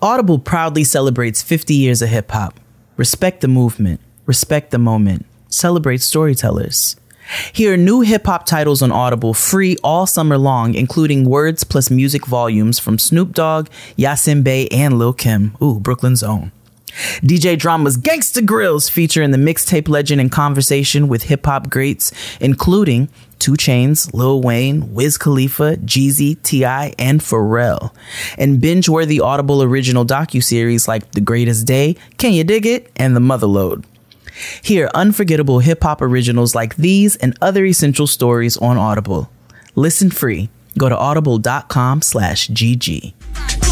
Audible proudly celebrates 50 years of hip hop. Respect the movement, respect the moment, celebrate storytellers. Hear new hip hop titles on Audible free all summer long, including words plus music volumes from Snoop Dogg, Yasin Bey, and Lil Kim. Ooh, Brooklyn's own. DJ Drama's Gangsta Grillz feature in the mixtape legend and conversation with hip hop greats, including 2 Chainz, Lil Wayne, Wiz Khalifa, Jeezy, T.I., and Pharrell. And binge-worthy Audible original docu-series like The Greatest Day, Can You Dig It, and The Motherlode. Hear unforgettable hip-hop originals like these and other essential stories on Audible. Listen free. Go to audible.com slash GG.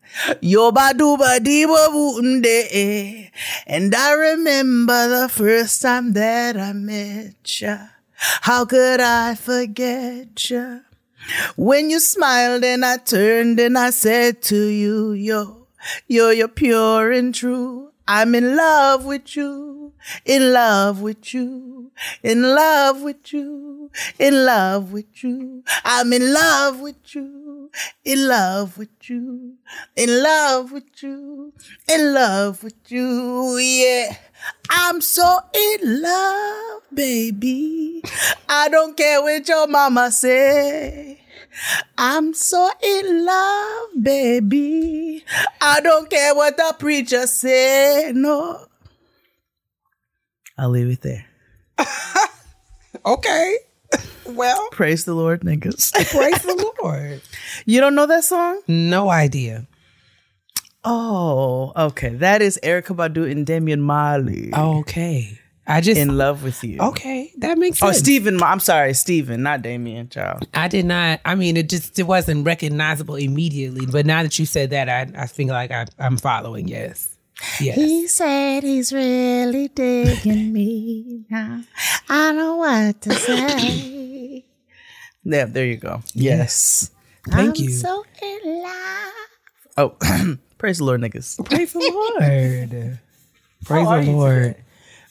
Yo ba do ba dee ba boo And I remember the first time that I met ya. How could I forget ya? When you smiled and I turned and I said to you, yo, yo, you're pure and true. I'm in love with you, in love with you, in love with you, in love with you. I'm in love with you, in love with you, in love with you, in love with you, yeah. I'm so in love, baby. I don't care what your mama say. I'm so in love, baby. I don't care what the preacher say. No. I'll leave it there. Okay. Well, Praise the Lord, niggas. praise the Lord. you don't know that song? No idea. Oh, okay. That is Erykah Badu and Damian Marley. Okay. I just In love with you. Okay, that makes Oh, sense. Stephen. Ma- I'm sorry, Stephen, not Damien, child. I did not. I mean, it just it wasn't recognizable immediately. But now that you said that, I I feel like I, I'm following. Yes, yes. He said he's really digging me now. I don't know what to say. Yeah, there you go. Yes. Thank you. in love. Oh, praise the Lord, niggas. Praise the Lord. Praise the Lord.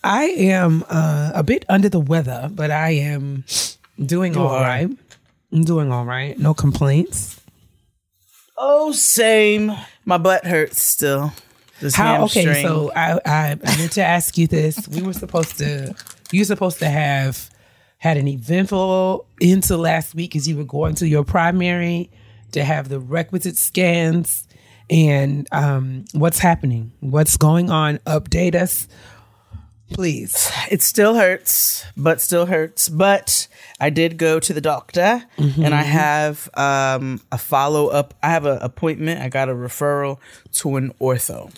I am uh, a bit under the weather, but I am doing all are. right. I'm doing all right. No complaints. Oh, same. My butt hurts still. This How? Okay, so I, I I need to ask you this. We were supposed to. You were supposed to have had an eventful into last week as you were going to your primary to have the requisite scans and um, what's happening, what's going on. Update us, please. it still hurts, but still hurts. But I did go to the doctor, and I have um, a follow up. I have an appointment. I got a referral to an ortho.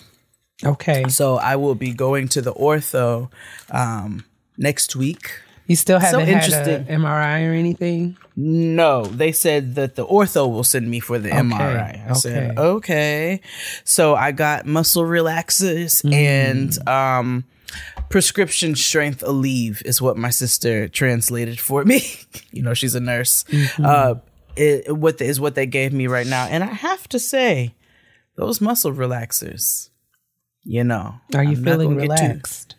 Okay. So I will be going to the ortho um, next week. You still haven't had interesting. an MRI or anything? No, they said that the ortho will send me for the MRI. I said, okay. okay. So I got muscle relaxers Mm. and um, prescription strength Aleve is what my sister translated for me. you know, she's a nurse. Mm-hmm. Uh, it, what the, is what they gave me right now, and I have to say, those muscle relaxers. You know, Are you I'm feeling relaxed?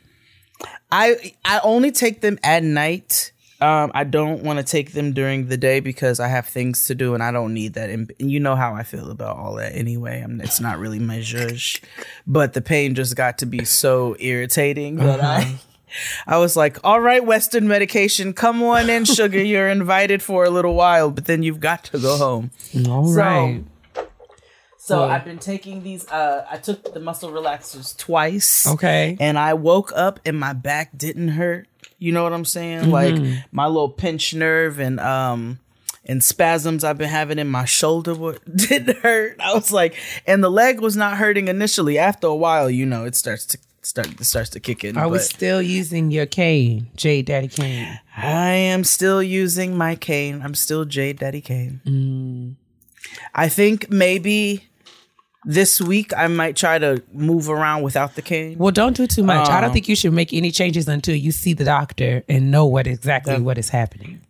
I I only take them at night Um, I don't want to take them during the day because I have things to do and I don't need that. And you know how I feel about all that anyway. I'm, it's not really my zhuzh, but the pain just got to be so irritating that I. I was like, all right, Western medication, come on in, sugar. You're invited for a little while, but then you've got to go home. All So- right. So I've been taking these. Uh, I took the muscle relaxers twice. Okay. and I woke up and my back didn't hurt. You know what I'm saying? Mm-hmm. Like my little pinch nerve and um and spasms I've been having in my shoulder were, didn't hurt. I was like, and the leg was not hurting initially. After a while, you know, it starts to start it starts to kick in. I was still using your cane, J Daddy cane. I am still using my cane. I'm still J Daddy Kane. Mm. I think maybe this week I might try to move around without the cane. Well, don't do too much. I don't Um, think you should make any changes until you see the doctor and know what exactly what is happening.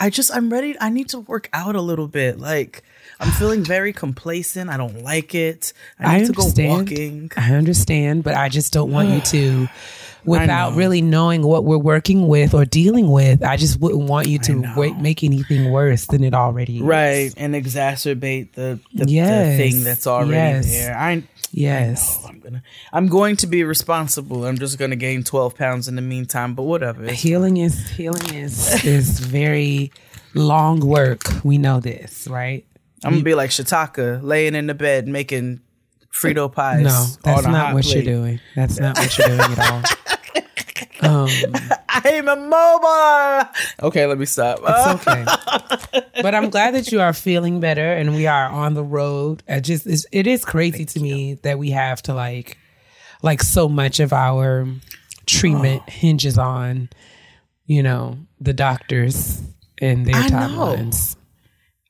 I just I'm ready. I need to work out a little bit. Like I'm feeling very complacent. I don't like it. I I need to go walking. I understand, but I just don't want you to, without really knowing what we're working with or dealing with. I just wouldn't want you to make anything worse than it already is. Right, and exacerbate the the, the thing that's already Yes. there. I Yes. I'm gonna I'm going to be responsible. I'm just gonna gain 12 pounds in the meantime. But whatever. Healing is healing is is very long work. We know this, right? I'm gonna be like Shataka, laying in the bed making Frito pies. No, that's not what plate. you're doing. That's not what you're doing at all. Um, I'm immobile. Okay, let me stop. It's okay. but I'm glad that you are feeling better and we are on the road. I just it's, it is crazy to me that we have to like like so much of our treatment Oh. hinges on you know the doctors and their I know.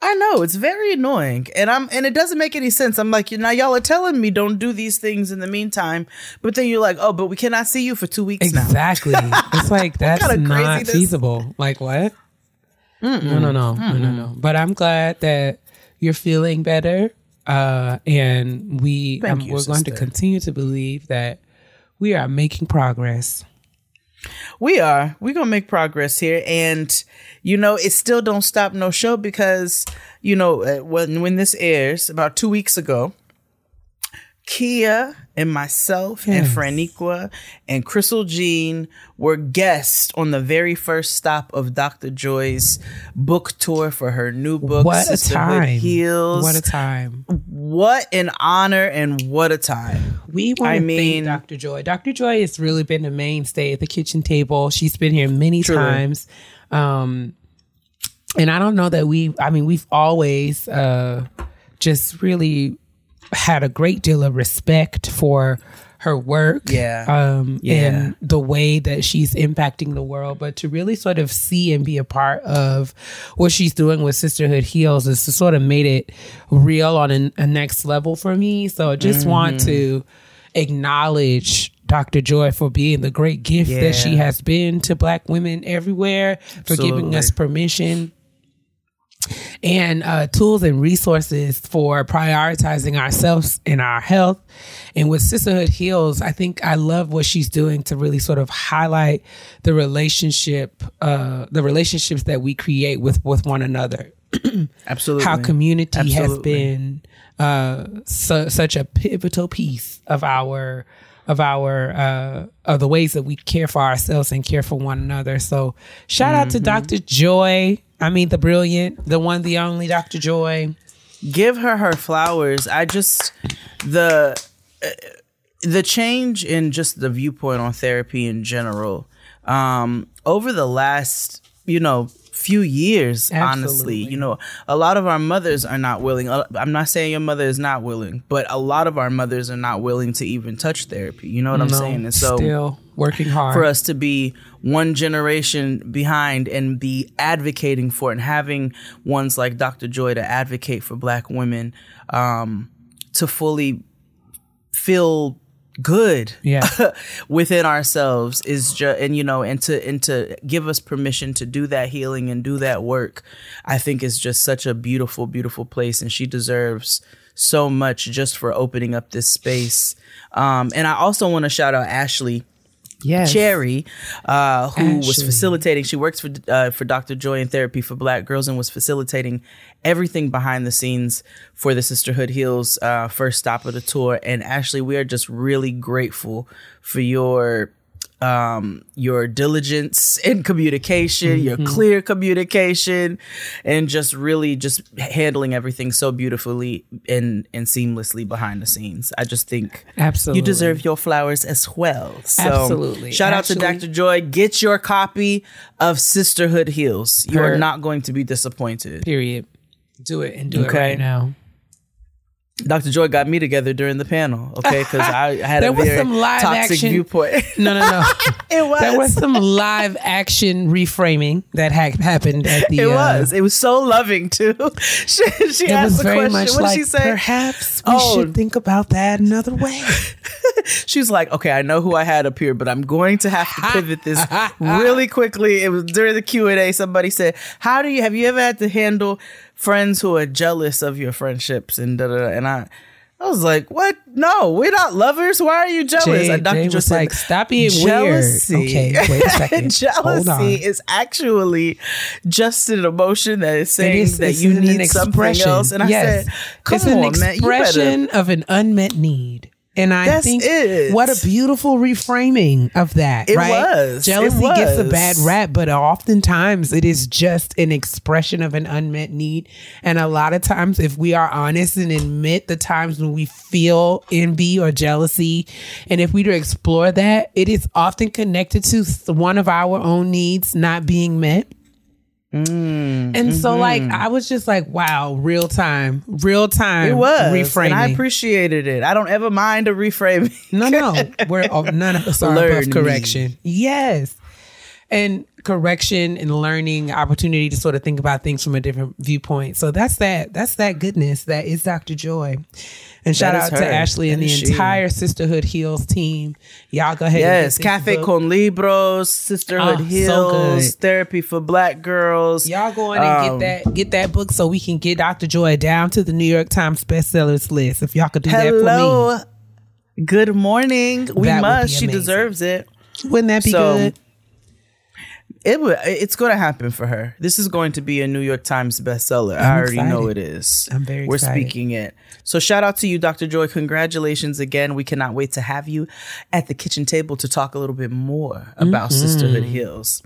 I know it's very annoying, and I'm and it doesn't make any sense. I'm like, you now y'all are telling me don't do these things in the meantime, but then you're like, oh, but we cannot see you for two weeks now. Exactly. it's like that's kind of not craziness? feasible. Like what? No, no, no, no, no, no. But I'm glad that you're feeling better, uh, and we um, you, we're going to continue to believe that we are making progress. We are. We're gonna make progress here, and you know, it still don't stop no show because you know uh, when when this airs about two weeks ago, Keia and myself and Franiqua and Crystal Jean were guests on the very first stop of Dr. Joy's book tour for her new book. what a time! Heals. What a time! What an honor and what a time. We want I to mean- thank Dr. Joy. Dr. Joy has really been a mainstay at the kitchen table. She's been here many Truly. times. Um, and I don't know that we, I mean, we've always uh, just really had a great deal of respect for her work. Yeah. Um, Yeah. and the way that she's impacting the world. But to really sort of see and be a part of what she's doing with Sisterhood Heals is to sort of made it real on a, a next level for me. So I just want Mm-hmm. to acknowledge Dr. Joy for being the great gift that she has been to Black women everywhere, for giving us permission and uh, tools and resources for prioritizing ourselves and our health. And with Sisterhood Heals, I think I love what she's doing to really sort of highlight the relationship, uh, the relationships that we create with with one another. Absolutely. How community has been uh, su- such a pivotal piece of our of our uh, of the ways that we care for ourselves and care for one another. So shout out to Mm-hmm. Dr. Joy. I mean, the brilliant, the one, the only Dr. Joy. give her her flowers. I just the uh, the change in just the viewpoint on therapy in general um over the last you know few years honestly you know a lot of our mothers are not willing uh, i'm not saying your mother is not willing but a lot of our mothers are not willing to even touch therapy you know what i'm saying and so still working hard for us to be one generation behind and be advocating for it and having ones like Dr. Joy to advocate for black women um, to fully feel good Yeah. within ourselves is just and you know and to and to give us permission to do that healing and do that work i think is just such a beautiful beautiful place and she deserves so much just for opening up this space um and i also want to shout out ashley Yes. Cherry, uh, who was facilitating. She works for uh, for Dr. Joy and Therapy for Black Girls and was facilitating everything behind the scenes for the Sisterhood Heals uh, first stop of the tour. And Ashley, we are just really grateful for your um your diligence in communication your clear communication and just really just handling everything so beautifully and and seamlessly behind the scenes i just think Absolutely. you deserve your flowers as well. So Absolutely. Shout out to Dr. Joy. Get your copy of Sisterhood Heals. You are not going to be disappointed. Period. Do it and do it right now. Dr. Joy got me together during the panel, okay? Because I had There a was very some live toxic action- viewpoint. No, no, no. it was. there was some live action reframing that ha- happened at the. it uh, was. It was so loving too. she she It asked the question. much what like did she say? perhaps we Oh. should think about that another way. She was like, "Okay, I know who I had up here, but I'm going to have to pivot this really quickly." It was during the Q and A. Somebody said, "How do you have you ever had to handle friends who are jealous of your friendships?" And da, da, da. and I, I was like, "What? No, we're not lovers. Why are you jealous?" Jay, and Dr. Jay was said, like, "Stop being jealousy. weird." Okay, wait a second. Jealousy is actually just an emotion that is saying is- that you need something else. And I Yes. said, "Come it's on, an man, you better." expression of an unmet need. And I That's think it. what a beautiful reframing of that, It right? was. Jealousy gets a bad rap, but oftentimes it is just an expression of an unmet need. And a lot of times, if we are honest and admit the times when we feel envy or jealousy, and if we to explore that, it is often connected to one of our own needs not being met. Mm, and so, like, mm-hmm. I was just like, wow, real time, real time. It was, reframing. and I appreciated it. I don't ever mind a reframing. no, no, we're oh, none of us are Learn above me. correction. Yes, and correction and learning opportunity to sort of think about things from a different viewpoint. So that's that. That's that goodness. That is Dr. Joy. And shout out to her. Ashley and the she. entire Sisterhood Heals team. Y'all go ahead. Yes, and Cafe book. Con Libros, Sisterhood Oh, Heals, good. Therapy for Black Girls. Y'all go in and Um, get that get that book so we can get Dr. Joy down to the New York Times bestsellers list. If y'all could do that for me. Good morning. We That must. She deserves it. wouldn't that be So, good? It. It's going to happen for her. This is going to be a New York Times bestseller. I I'm already know it is. I'm very We're excited. speaking it. So shout out to you, Dr. Joy. Congratulations again. We cannot wait to have you at the kitchen table to talk a little bit more about Mm-hmm. Sisterhood Heals.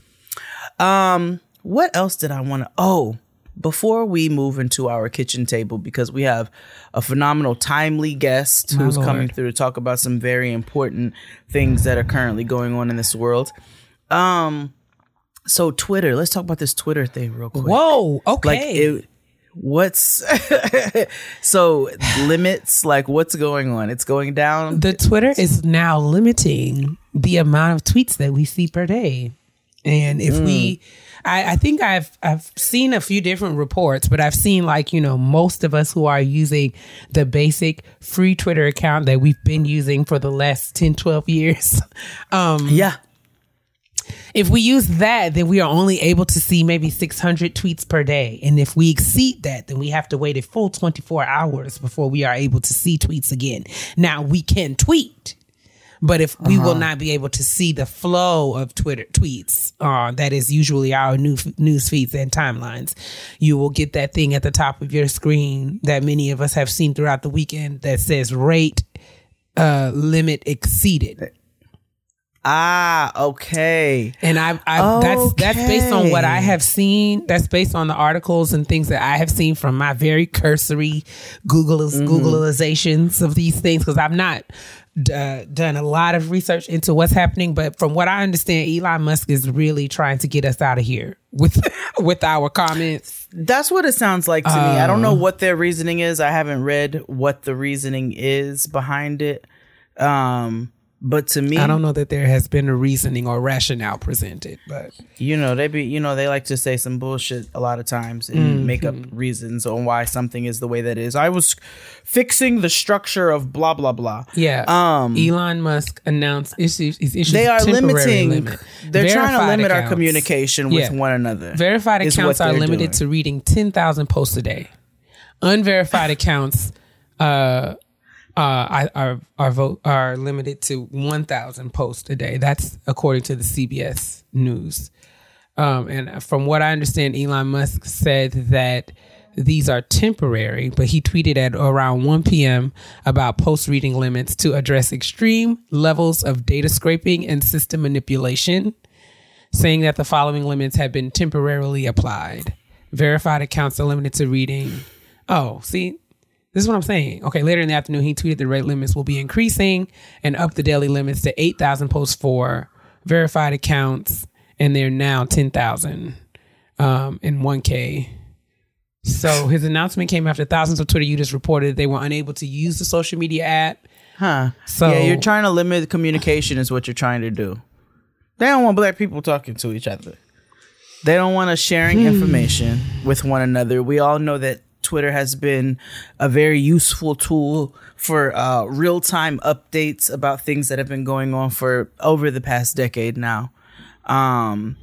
Um, what else did I want to? Oh, before we move into our kitchen table, because we have a phenomenal, timely guest My who's Lord. coming through to talk about some very important things that are currently going on in this world. Um, so Twitter. Let's talk about this Twitter thing real quick. Whoa, okay. Like it. What's so limits? Like what's going on? It's going down. the Twitter is now limiting the amount of tweets that we see per day. And if we I, I think I've I've seen a few different reports, but I've seen like, you know, most of us who are using the basic free Twitter account that we've been using for the last 10, 12 years. Um Yeah. If we use that, then we are only able to see maybe 600 tweets per day. And if we exceed that, then we have to wait a full 24 hours before we are able to see tweets again. Now, we can tweet, but if we will not be able to see the flow of Twitter tweets, uh, that is usually our new news feeds and timelines, you will get that thing at the top of your screen that many of us have seen throughout the weekend that says rate uh, limit exceeded. Ah, okay. And I, I that's that's based on what I have seen. That's based on the articles and things that I have seen from my very cursory Google Mm-hmm. Googleizations of these things because I've not uh, done a lot of research into what's happening. But from what I understand, Elon Musk is really trying to get us out of here with with our comments. That's what it sounds like to me. I don't know what their reasoning is. I haven't read what the reasoning is behind it. Um, but to me, I don't know that there has been a reasoning or rationale presented, but you know, they be, you know, they like to say some bullshit a lot of times and make up reasons on why something is the way that it is. I was fixing the structure of blah blah blah. Yeah. Um, Elon Musk announced issues. issues they are limiting. limit. They're trying to Verified limit our communication with Yeah. one another. Verified accounts are they're limited doing. to reading ten thousand posts a day. Unverified accounts uh, uh, our our vote are limited to 1,000 posts a day. That's according to the CBS News. Um, and from what I understand, Elon Musk said that these are temporary, but he tweeted at around 1 p.m. about post reading limits to address extreme levels of data scraping and system manipulation, saying that the following limits have been temporarily applied. Verified accounts are limited to reading. Oh, see, this is what I'm saying. Okay, later in the afternoon, he tweeted the rate limits will be increasing and up the daily limits to 8,000 posts for verified accounts, and they're now 10,000 um, in 1K. So his announcement came after thousands of Twitter users reported they were unable to use the social media app. Huh. So- yeah, you're trying to limit communication is what you're trying to do. They don't want black people talking to each other. They don't want us sharing information with one another. We all know that Twitter has been a very useful tool for uh, real time updates about things that have been going on for over the past decade now. Um,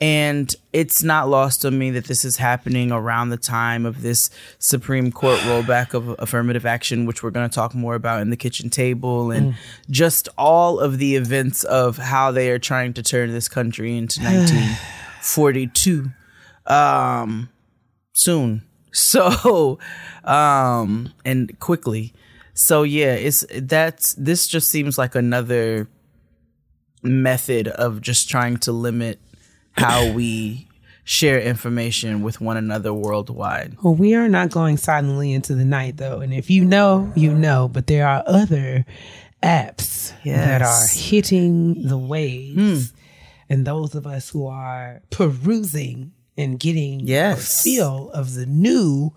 and it's not lost on me that this is happening around the time of this Supreme Court rollback of affirmative action, which we're going to talk more about in the kitchen table, and just all of the events of how they are trying to turn this country into 1942 um, soon. So, um, and quickly. So yeah, it's that's this just seems like another method of just trying to limit how we share information with one another worldwide. Well, we are not going silently into the night, though. And if you know, you know. But there are other apps that are hitting the waves. And those of us who are perusing and getting Yes. a feel of the new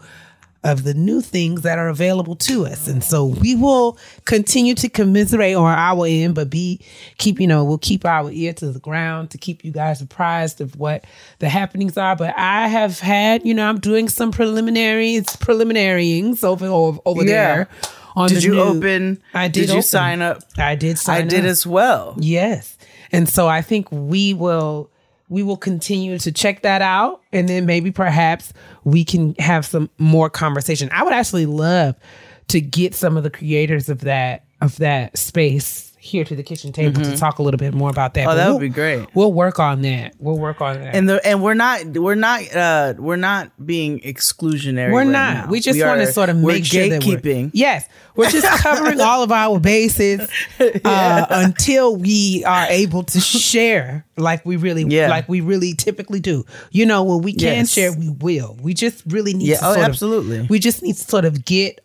of the new things that are available to us. And so we will continue to commiserate on our end, but be keep, you know, we'll keep our ear to the ground to keep you guys apprised of what the happenings are. But I have had, you know, I'm doing some preliminaries, preliminaryings over over, over Yeah. there. On Did the you new- open? I did. Did you open. sign up? I did I did up. as well. Yes. And so I think we will we will continue to check that out and then maybe perhaps we can have some more conversation. I would actually love to get some of the creators of that of that space here to the kitchen table to talk a little bit more about that. Mm-hmm. Oh, But that would we'll- be great. We'll work on that. We'll work on that. And the and we're not we're not uh we're not being exclusionary. we're right not. now. We just We want to sort of make sure that we're gatekeeping. yes, we're just covering all of our bases uh, until we are able to share like we really Yeah. like we really typically do. You know, when we can Yes. share, we will. We just really need Yeah, to oh, sort of- absolutely. we just need to sort of get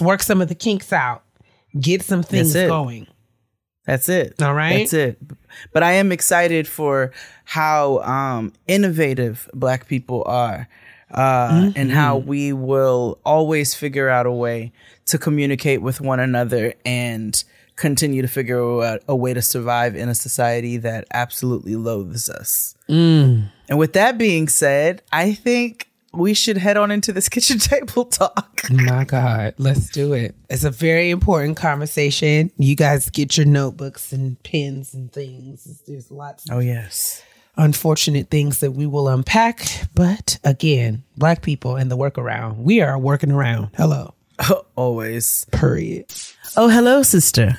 work some of the kinks out, get some things going. That's it. All right. That's it. But I am excited for how um, innovative Black people are, uh, and how Mm-hmm. we will always figure out a way to communicate with one another and continue to figure out a way to survive in a society that absolutely loathes us. Mm. And with that being said, I think we should head on into this kitchen table talk. My God, let's do it. It's a very important conversation. You guys get your notebooks and pens and things. There's lots Oh yes. unfortunate things that we will unpack. But again, black people and the workaround, we are working around. Hello. Always. Period. Oh, hello, sister.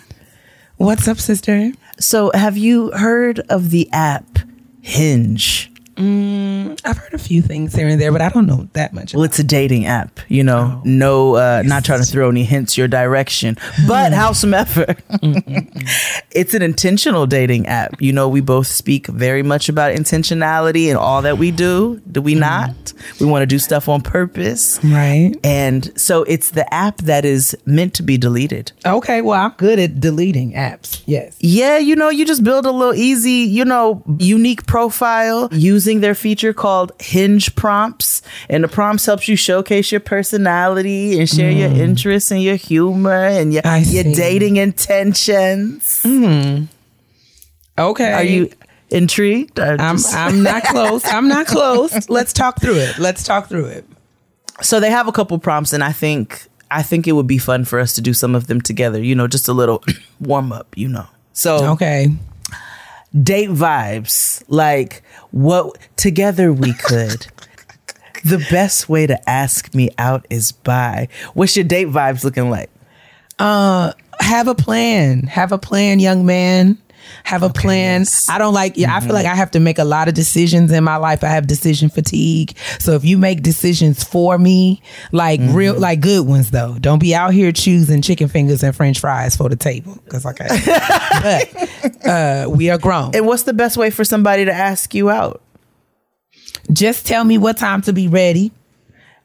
What's up, sister? So, have you heard of the app Hinge? I've heard a few things here and there, but I don't know that much. Well, it's a dating app, you know. No, uh, not trying to throw any hints your direction, but howsoever, it's an intentional dating app. You know, we both speak very much about intentionality and all that we do. Do we not? We want to do stuff on purpose. right. And so it's the app that is meant to be deleted. Okay. Well, I'm good at deleting apps. Yes. Yeah, you know, you just build a little easy, you know, unique profile using their feature called Hinge Prompts. And the prompts helps you showcase your personality and share your mm. interests and your humor and your, your dating intentions. Mm. Okay. Are you intrigued? I'm, I'm not close. I'm not close. Let's talk through it. Let's talk through it. so they have a couple prompts and I think I think it would be fun for us to do some of them together, you know, just a little warm up, you know. So Okay. Date vibes like what together we could the best way to ask me out is by what's your date vibes looking like Uh, have a plan. Have a plan, young man. Have a plan. yes. I don't like. Yeah, I feel like I have to make a lot of decisions in my life. I have decision fatigue. So if you make decisions for me, like real, like good ones though, don't be out here choosing chicken fingers and French fries for the table. Because okay, but uh, we are grown. And what's the best way for somebody to ask you out? Just tell me what time to be ready.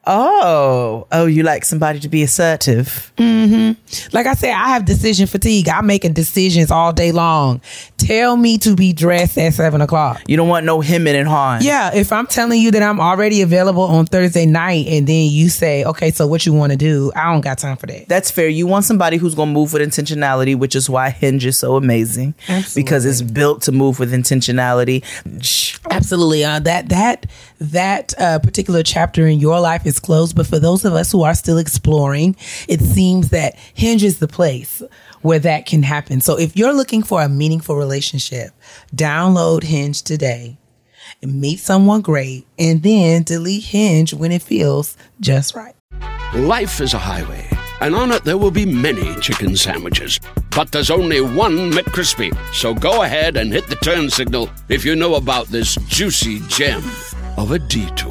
Oh, oh, you like somebody to be assertive. Mm-hmm. Like I said, I have decision fatigue. I'm making decisions all day long. Tell me to be dressed at seven o'clock. You don't want no hemming and hawing. Yeah, if I'm telling you that I'm already available on Thursday night and then you say, okay, so what you want to do? I don't got time for that. That's fair. You want somebody who's going to move with intentionality, which is why Hinge is so amazing. Because it's built to move with intentionality. Absolutely. Uh, that that that uh, particular chapter in your life is closed, but for those of us who are still exploring, it seems that Hinge is the place where that can happen. So if you're looking for a meaningful relationship, download Hinge today meet someone great, and then delete Hinge when it feels just right. Life is a highway, and on it there will be many chicken sandwiches. But there's only one McCrispy. So go ahead and hit the turn signal if you know about this juicy gem of a detour.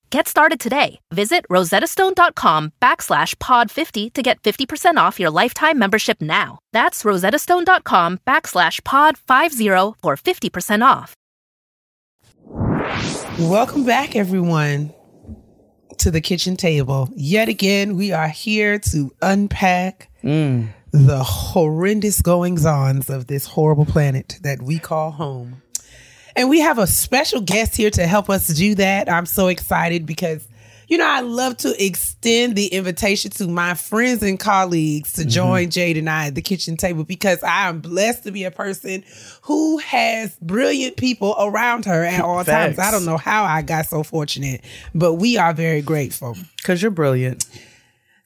Get started today. Visit rosettastone.com backslash pod 50 to get 50% off your lifetime membership now. That's rosettastone.com backslash pod 50 for 50% off. Welcome back, everyone, to the kitchen table. Yet again, we are here to unpack mm. the horrendous goings ons of this horrible planet that we call home. And we have a special guest here to help us do that. I'm so excited because, you know, I love to extend the invitation to my friends and colleagues to mm-hmm. join Jade and I at the kitchen table because I am blessed to be a person who has brilliant people around her at all times. I don't know how I got so fortunate, but we are very grateful. Because you're brilliant.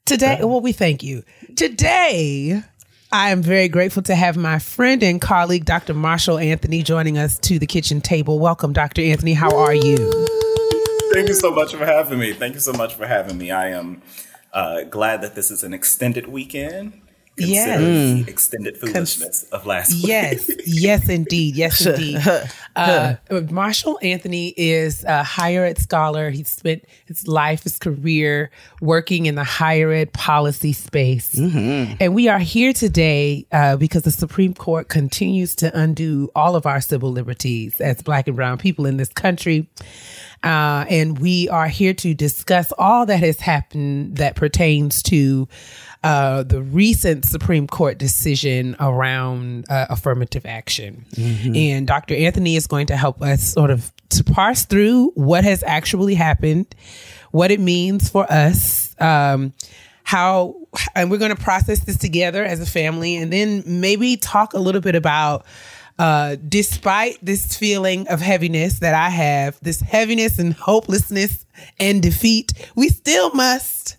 Today, well, we thank you. Today, I am very grateful to have my friend and colleague, Dr. Marshall Anthony, joining us to the kitchen table. Welcome, Dr. Anthony. How are you? Thank you so much for having me. Thank you so much for having me. I am uh, glad that this is an extended weekend. Yes. considering the extended foolishness of last week. Yes, yes, indeed. Yes, indeed. Uh, Marshall Anthony is a higher ed scholar. He spent his life, his career working in the higher ed policy space. And we are here today uh, because the Supreme Court continues to undo all of our civil liberties as Black and Brown people in this country. Uh, and we are here to discuss all that has happened that pertains to uh, the recent Supreme Court decision around uh, affirmative action. And Dr. Anthony is going to help us sort of to parse through what has actually happened, what it means for us, um, how, and we're going to process this together as a family, and then maybe talk a little bit about uh, despite this feeling of heaviness that I have, this heaviness and hopelessness and defeat, we still must.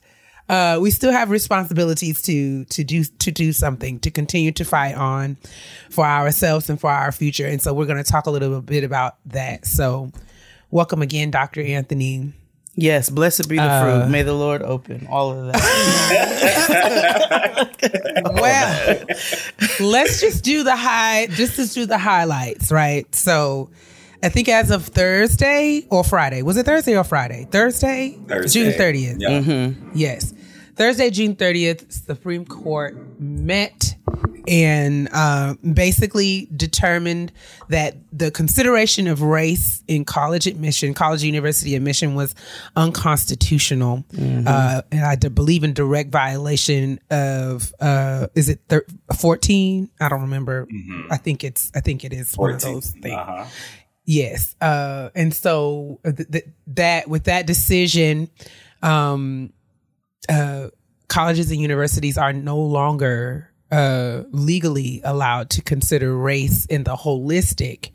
Uh, we still have responsibilities to to do to do something to continue to fight on for ourselves and for our future, and so we're going to talk a little bit about that. So, welcome again, Dr. Anthony. Yes, blessed be the Uh, fruit. May the Lord open all of that. Well, let's just do the high. Just to do the highlights, right? So, I think as of Thursday or Friday, was it Thursday or Friday? Thursday, Thursday. June thirtieth. Yeah. Yes. Thursday, June 30th, Supreme Court met and uh, basically determined that the consideration of race in college admission, college university admission was unconstitutional. Uh, and I d- believe in direct violation of, uh, is it thir- 14? I don't remember. I think it's, I think it is one of 14. those things. Uh-huh. Yes. Uh, and so uh, th- th- that with that decision, um, uh, colleges and universities are no longer uh, legally allowed to consider race in the holistic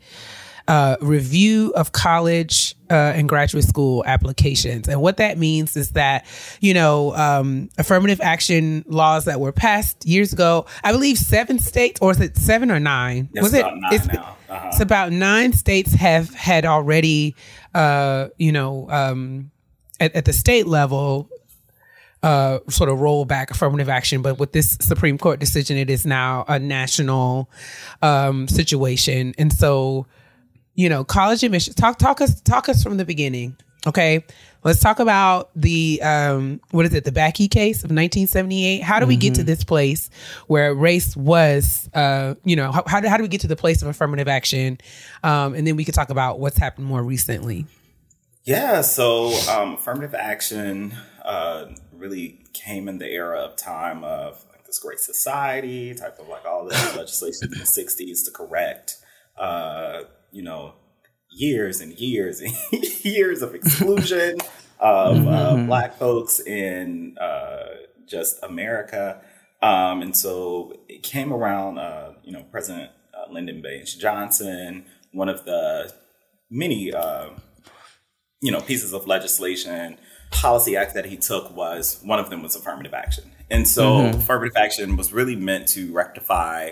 uh, review of college uh, and graduate school applications. And what that means is that, you know, um, affirmative action laws that were passed years ago, I believe seven states, or is it seven or nine? It's Was it? about nine it's. Uh-huh. it's about nine states have had already, uh, you know, um, at, at the state level, uh, sort of roll back affirmative action. But with this Supreme Court decision, it is now a national um, situation. And so, you know, college admissions. Talk talk us talk us from the beginning. Okay, let's talk about the um, what is it? The Bakke case of 1978. How do we get to this place where race was, uh, you know, how, how do how do we get to the place of affirmative action? Um, and then we could talk about what's happened more recently. Yeah, so um, affirmative action uh, really came in the era of time of like this great society, type of like all this legislation in the 60s to correct, uh, you know, years and years and years of exclusion of uh, Black folks in uh, just America. Um, and so it came around, uh, you know, President uh, Lyndon Baines Johnson, one of the many uh, you know pieces of legislation policy act that he took was one of them was affirmative action. And so affirmative action was really meant to rectify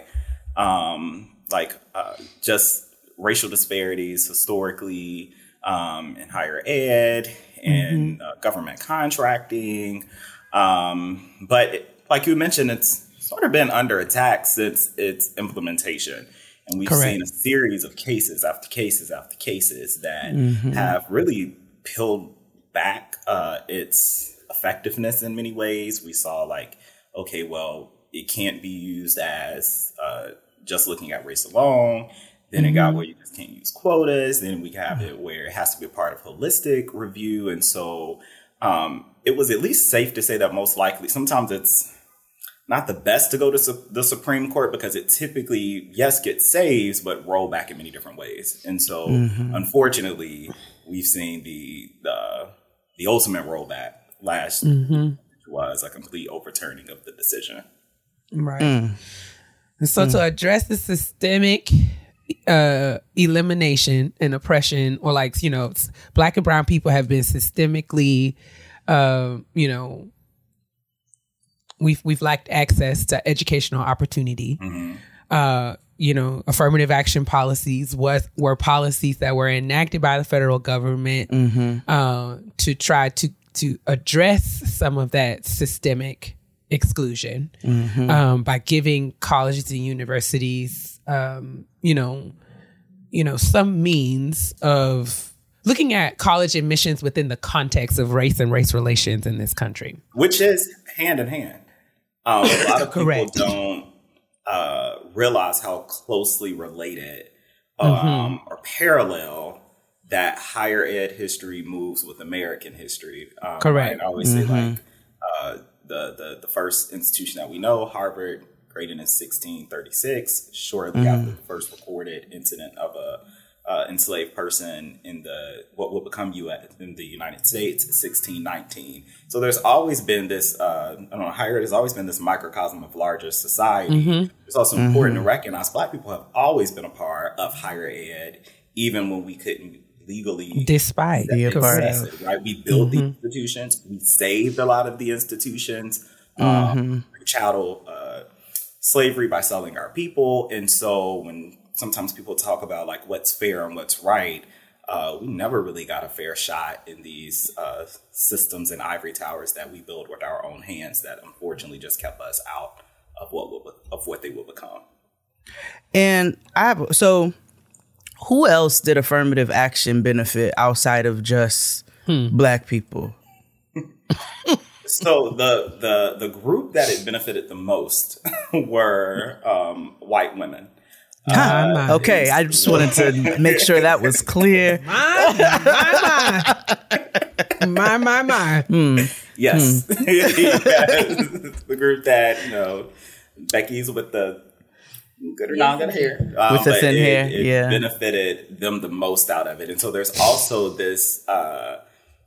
um like uh, just racial disparities historically um in higher ed and uh, government contracting. Um but it, like you mentioned it's sort of been under attack since its implementation. And we've Correct. seen a series of cases after cases after cases that Mm-hmm. have really peeled back uh, its effectiveness in many ways. We saw like, okay, well, it can't be used as uh, just looking at race alone. Then it Mm-hmm. got where you just can't use quotas. Then we have it where it has to be a part of holistic review. And so um, it was at least safe to say that most likely, sometimes it's not the best to go to su- the Supreme Court because it typically, yes, gets saves, but roll back in many different ways. And so, unfortunately, we've seen the the, the ultimate rollback last which was a complete overturning of the decision. Right. And so to address the systemic uh, elimination and oppression, or like, you know, black and brown people have been systemically, uh, you know, we've we've lacked access to educational opportunity. Uh, you know, affirmative action policies was were policies that were enacted by the federal government uh, to try to to address some of that systemic exclusion um, by giving colleges and universities, um, you know, you know, some means of looking at college admissions within the context of race and race relations in this country. which is hand in hand. Um, a lot of people Correct. don't uh, realize how closely related um, Mm-hmm. or parallel that higher ed history moves with American history. Um, Correct. I always say like uh, the, the the first institution that we know, Harvard, created in 1636, shortly after the first recorded incident of a uh, enslaved person in the what will become U.S. in the United States, 1619. So there's always been this. Uh, I don't know. Higher ed has always been this microcosm of larger society. It's also important to recognize Black people have always been a part of higher ed, even when we couldn't legally Despite Be a part access of. it, right? We built the institutions. We saved a lot of the institutions. Um, chattel uh, slavery by selling our people, and so when sometimes people talk about like what's fair and what's right, uh, we never really got a fair shot in these uh, systems and ivory towers that we build with our own hands. That unfortunately just kept us out of what will, of what they will become. And I have, so who else did affirmative action benefit outside of just black people? So the the the group that it benefited the most were um, white women. My, my. Okay, I just wanted to make sure that was clear. my, my, my. my my hmm. Hmm. Yes, hmm. Yes. the group that you know Becky's with the good or not good hair Um, With the thin it- hair, it yeah. benefited them the most out of it, and so there's also this uh,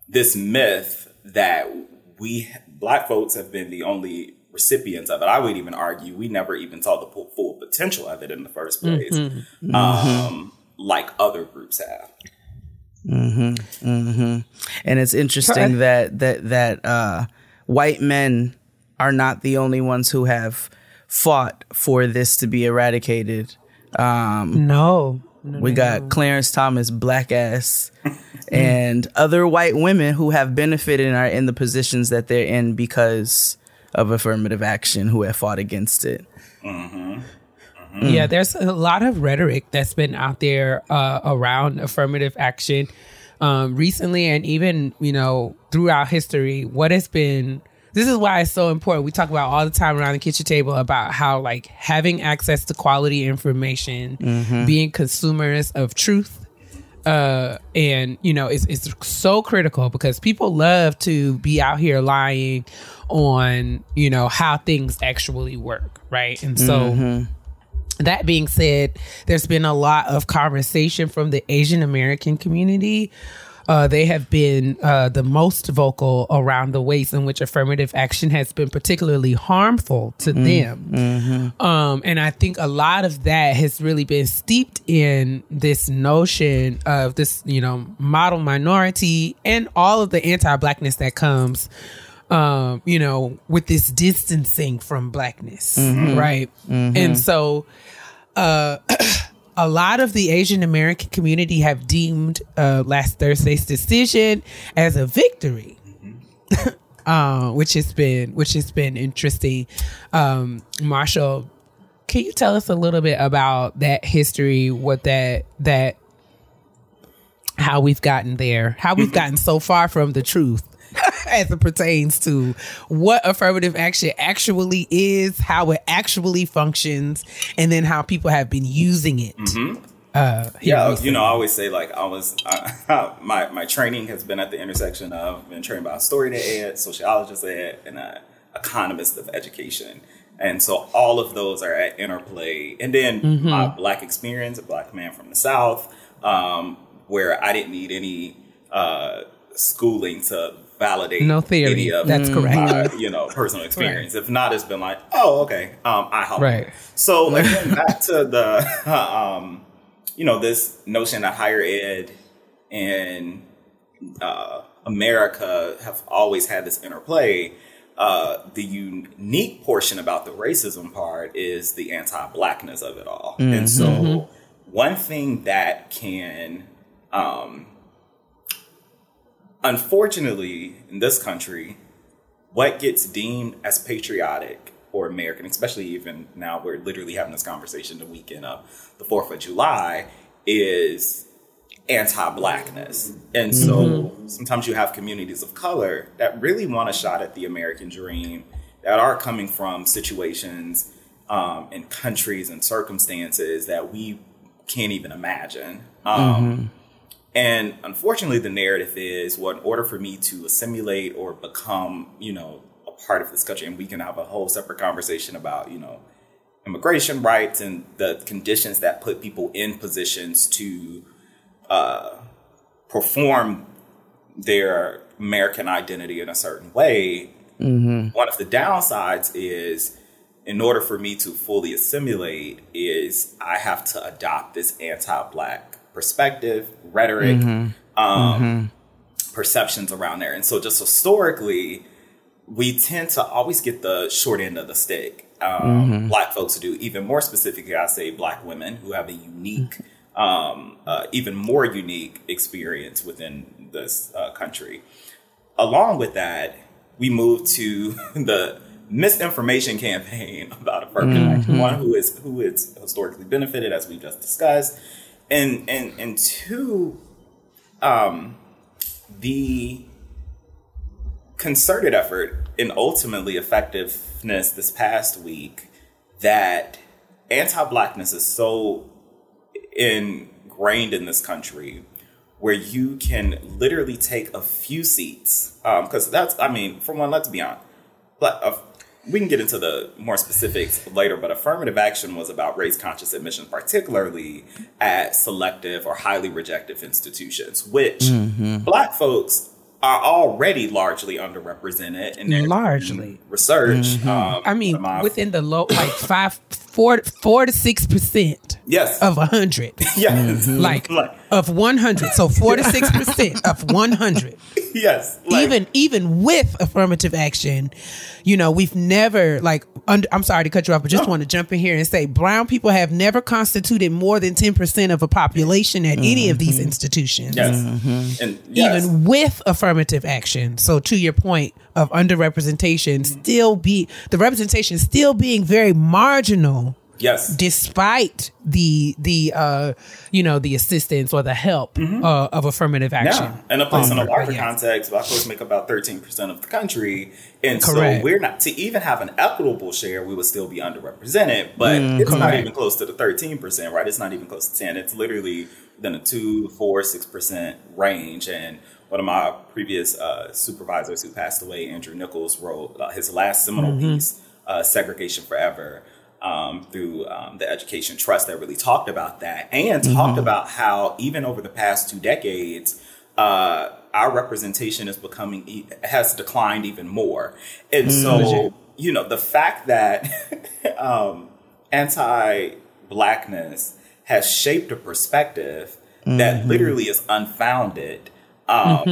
this myth that we black folks have been the only recipients of it. I would even argue we never even saw the full, full potential of it in the first place. Mm-hmm. Um, like other groups have. Mm-hmm. Mm-hmm. And it's interesting that that that uh, white men are not the only ones who have fought for this to be eradicated. Um, no. no we no, got no. Clarence Thomas, black ass, and other white women who have benefited and are in the positions that they're in because of affirmative action who have fought against it. Mm-hmm. Yeah, there's a lot of rhetoric that's been out there uh, around affirmative action um, recently, and even you know throughout history. What has been this is why it's so important. We talk about all the time around the kitchen table about how like having access to quality information, being consumers of truth, uh, and you know it's it's so critical because people love to be out here lying on you know how things actually work, right? And so. That being said, there's been a lot of conversation from the Asian American community. Uh, they have been uh, the most vocal around the ways in which affirmative action has been particularly harmful to them. Um, and I think a lot of that has really been steeped in this notion of this, you know, model minority and all of the anti blackness that comes um, you know, with this distancing from blackness, right? And so, uh, a lot of the Asian American community have deemed uh, last Thursday's decision as a victory. Uh, which has been which has been interesting. Um, Marshall, can you tell us a little bit about that history? What that that how we've gotten there, how we've gotten so far from the truth as it pertains to what affirmative action actually is, how it actually functions, and then how people have been using it. Uh, Yeah, recently. you know, I always say like I was uh, my my training has been at the intersection of been trained by a story ed, sociologist ed, and an economist of education. And so all of those are at interplay. And then my black experience, a black man from the South, um, where I didn't need any uh, schooling to validate No theory. any of That's correct. my, you know, personal experience. If not, it's been like, oh, okay, um, I hope. Right. So again, back to the, um, you know, this notion that higher ed and uh, America have always had this interplay. Uh, the unique portion about the racism part is the anti-blackness of it all, and so one thing that can um, unfortunately, in this country, what gets deemed as patriotic or American, especially even now we're literally having this conversation the weekend of the 4th of July, is anti blackness. And so sometimes you have communities of color that really want a shot at the American dream that are coming from situations um, and countries and circumstances that we can't even imagine. Um, and unfortunately, the narrative is, well, in order for me to assimilate or become, you know, a part of this country, and we can have a whole separate conversation about, you know, immigration rights and the conditions that put people in positions to uh, perform their American identity in a certain way. One of the downsides is, in order for me to fully assimilate, is I have to adopt this anti-black perspective, rhetoric, um, perceptions around there. And so, just historically, we tend to always get the short end of the stick. Um, Black folks do, even more specifically, I say black women who have a unique, um, uh, even more unique experience within this uh, country. Along with that, we move to the misinformation campaign about affirmative action. One who is who is historically benefited, as we just discussed, and and and two, um, the concerted effort and ultimately effectiveness this past week that anti-blackness is so ingrained in this country where you can literally take a few seats because that's i mean for one let's be honest but we can get into the more specifics later but affirmative action was about race conscious admission particularly at selective or highly rejective institutions which black folks are already largely underrepresented in their Largely. research um, I mean, within the low, like five four four to six percent Yes. of a hundred. yes. Mm-hmm. Like Like, of one hundred. So four to six percent of one hundred. yes. Like, even even with affirmative action, you know, we've never like. Under, I'm sorry to cut you off, but just want to jump in here and say brown people have never constituted more than ten percent of a population at any of these mm-hmm. institutions. yes. Mm-hmm. And yes. Even with affirmative action. So to your point of underrepresentation, still be the representation still being very marginal yes. despite the the uh you know the assistance or the help uh, of affirmative action. Yeah, and a place in a Um, larger yes. context, black folks make about thirteen percent of the country, and Correct. so we're not to even have an equitable share. We would still be underrepresented, but Mm, it's not even close to the thirteen percent, right? It's not even close to ten. It's literally within a two, four, six percent range. And one of my previous uh, supervisors who passed away, Andrew Nichols, wrote uh, his last seminal Mm-hmm. piece, uh, "Segregation Forever." Um, through um, the Education Trust that really talked about that and talked about how even over the past two decades, uh, our representation is becoming e- has declined even more. And so, you know, the fact that um, anti-blackness has shaped a perspective that literally is unfounded um,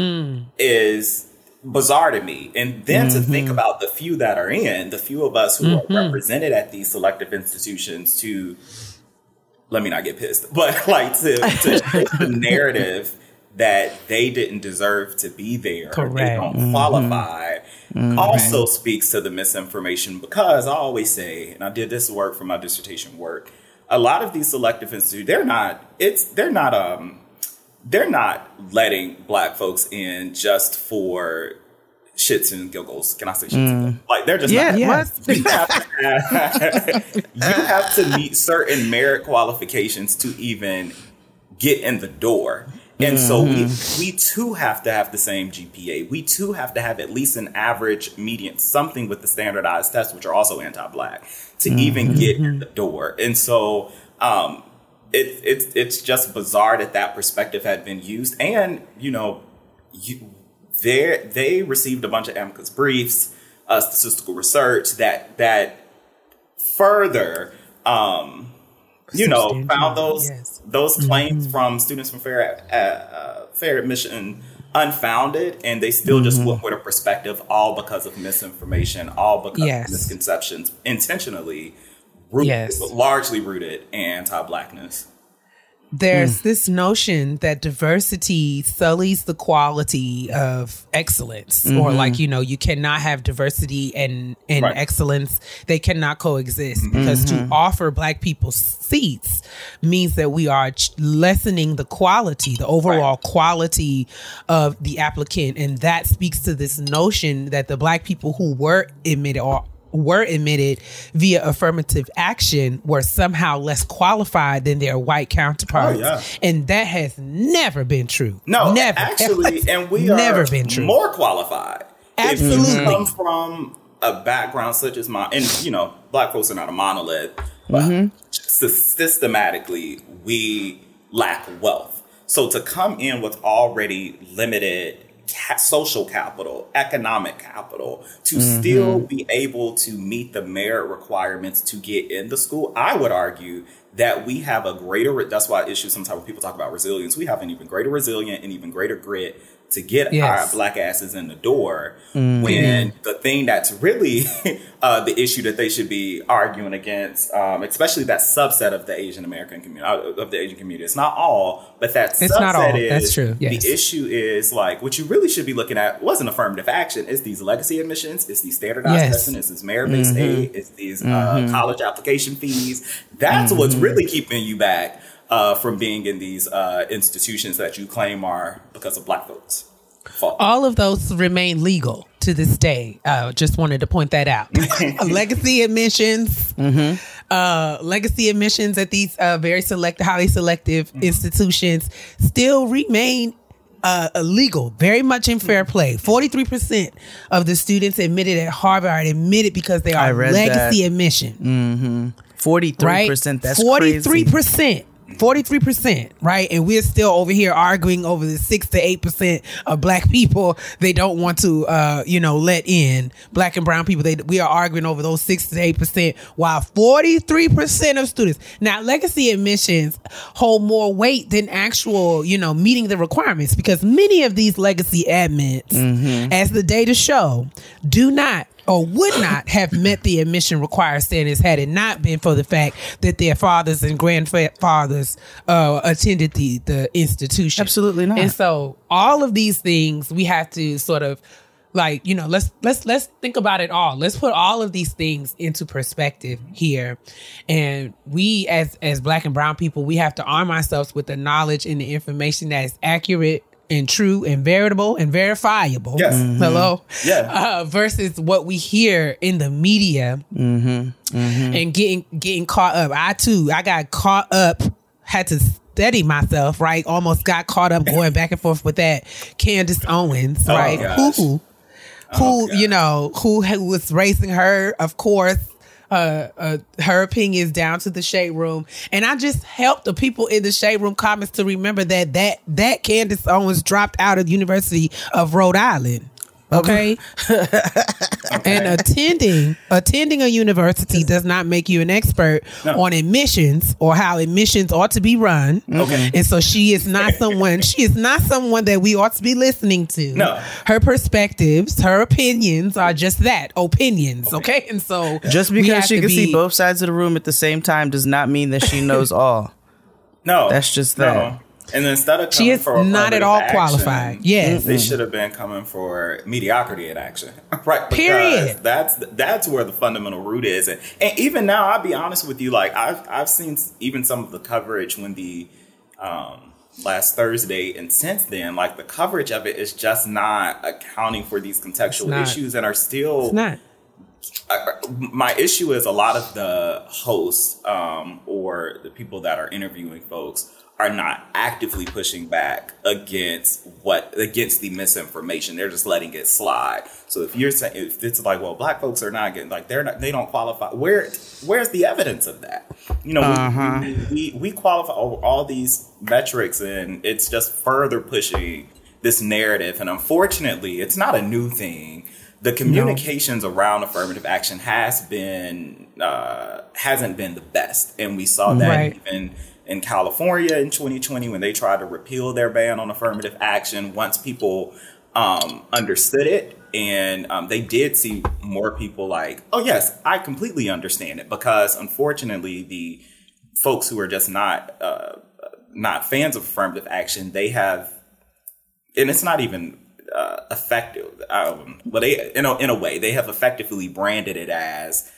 is bizarre to me. And then to think mm-hmm. about the few that are in, the few of us who are mm-hmm. represented at these selective institutions to let me not get pissed, but like to, to the narrative that they didn't deserve to be there, or they don't mm-hmm. qualify, also speaks to the misinformation. Because I always say, and I did this work for my dissertation work, a lot of these selective institutions, they're not, it's they're not um they're not letting black folks in just for shits and giggles. Can I say shits and mm. giggles? Like they're just Yeah, not. Yes. You have, to you have to meet certain merit qualifications to even get in the door. And so we, mm-hmm. we too have to have the same GPA. We too have to have at least an average median, something with the standardized tests, which are also anti-black, to even mm-hmm. get in the door. And so um, it, it's it's just bizarre that that perspective had been used. And you know, you, they they received a bunch of amicus briefs, uh, statistical research that that further, um, you know, found those yes. those claims from students from fair uh, uh, fair admission unfounded, and they still just went with a perspective, all because of misinformation, all because Yes. of misconceptions, intentionally. Root, Yes. largely rooted in anti-blackness. there's hmm. this notion that diversity sullies the quality of excellence or mm-hmm. like you know you cannot have diversity and and Right. excellence. They cannot coexist mm-hmm. because to mm-hmm. offer black people seats means that we are ch- lessening the quality the overall quality of the applicant. And that speaks to this notion that the black people who were admitted or were admitted via affirmative action were somehow less qualified than their white counterparts. Oh, yeah. And that has never been true. No, never. actually, and we are never been true. more qualified. If Absolutely. you come from a background such as mine, and you know, black folks are not a monolith, but Mm-hmm. systematically we lack wealth. So to come in with already limited ca- social capital, economic capital, to Mm-hmm. still be able to meet the merit requirements to get in the school, I would argue that we have a greater, that's why I issue sometimes when people talk about resilience, we have an even greater resilience and even greater grit to get Yes. our black asses in the door when the thing that's really uh, the issue that they should be arguing against, um, especially that subset of the Asian American community, uh, of the Asian community. It's not all, but that It's subset not all. is That's true. Yes. the issue is like what you really should be looking at wasn't affirmative action. It's these legacy admissions, it's these standardized Yes. testing, it's this merit based aid, it's these uh, college application fees. That's what's really keeping you back uh, from being in these uh, institutions that you claim are because of black folks. Fault. All of those remain legal to this day. Uh, just wanted to point that out. legacy admissions, uh, legacy admissions at these uh, very select, highly selective institutions still remain uh, illegal, very much in fair play. 43% of the students admitted at Harvard are admitted because they are legacy that. admission, Forty three right? percent. That's 43%. crazy. 43%, right? And we're still over here arguing over the 6 to 8% of black people they don't want to uh, you know, let in. Black and brown people they we are arguing over those 6 to 8% while 43% of students. Now, legacy admissions hold more weight than actual, you know, meeting the requirements because many of these legacy admits as the data show do not or would not have met the admission required standards had it not been for the fact that their fathers and grandfathers uh, attended the the institution. Absolutely not. And so all of these things we have to sort of like you know let's let's let's think about it all let's put all of these things into perspective here and we as as black and brown people we have to arm ourselves with the knowledge and the information that is accurate and true and veritable and verifiable Yes. Mhm. hello Yeah. uh, versus what we hear in the media and getting getting caught up. I too, I got caught up, had to steady myself, right? Almost got caught up going back and forth with that Candace Owens, Oh, right? gosh. Who who, you know, who ha- was raising her, of course. Uh, uh, her opinions down to the shade room, and I just helped the people in the shade room comments to remember that that that Candace Owens dropped out of the University of Rhode Island. Okay, and attending attending a university does not make you an expert on admissions or how admissions ought to be run. Mm-hmm. Okay. And so she is not someone she is not someone that we ought to be listening to. No. Her perspectives, her opinions are just that, opinions, okay? And so Just because she to can see both sides of the room at the same time does not mean that she knows all. No, That's just that. And instead of She is not at all action, qualified. Yes. they should have been coming for mediocrity in action, right? Because Period. That's that's where the fundamental root is, and, and even now, I'll be honest with you. Like I've I've seen even some of the coverage when the um, last Thursday, and since then, like the coverage of it is just not accounting for these contextual issues, and are still It's not. my issue is a lot of the hosts um, or the people that are interviewing folks are not actively pushing back against what against the misinformation. They're just letting it slide. So if you're saying if it's like, well, black folks are not getting like they're not they don't qualify. Where where's the evidence of that? You know, we, we, we we qualify over all these metrics, and it's just further pushing this narrative. And unfortunately, it's not a new thing the communications around affirmative action has been uh, hasn't been the best, and we saw that Right. even in California in 2020 when they tried to repeal their ban on affirmative action. Once people um, understood it, and um, they did see more people like, oh yes, I completely understand it, because unfortunately the folks who are just not uh, not fans of affirmative action, they have and it's not even uh, effective. Um, but they, in a, in a way, they have effectively branded it as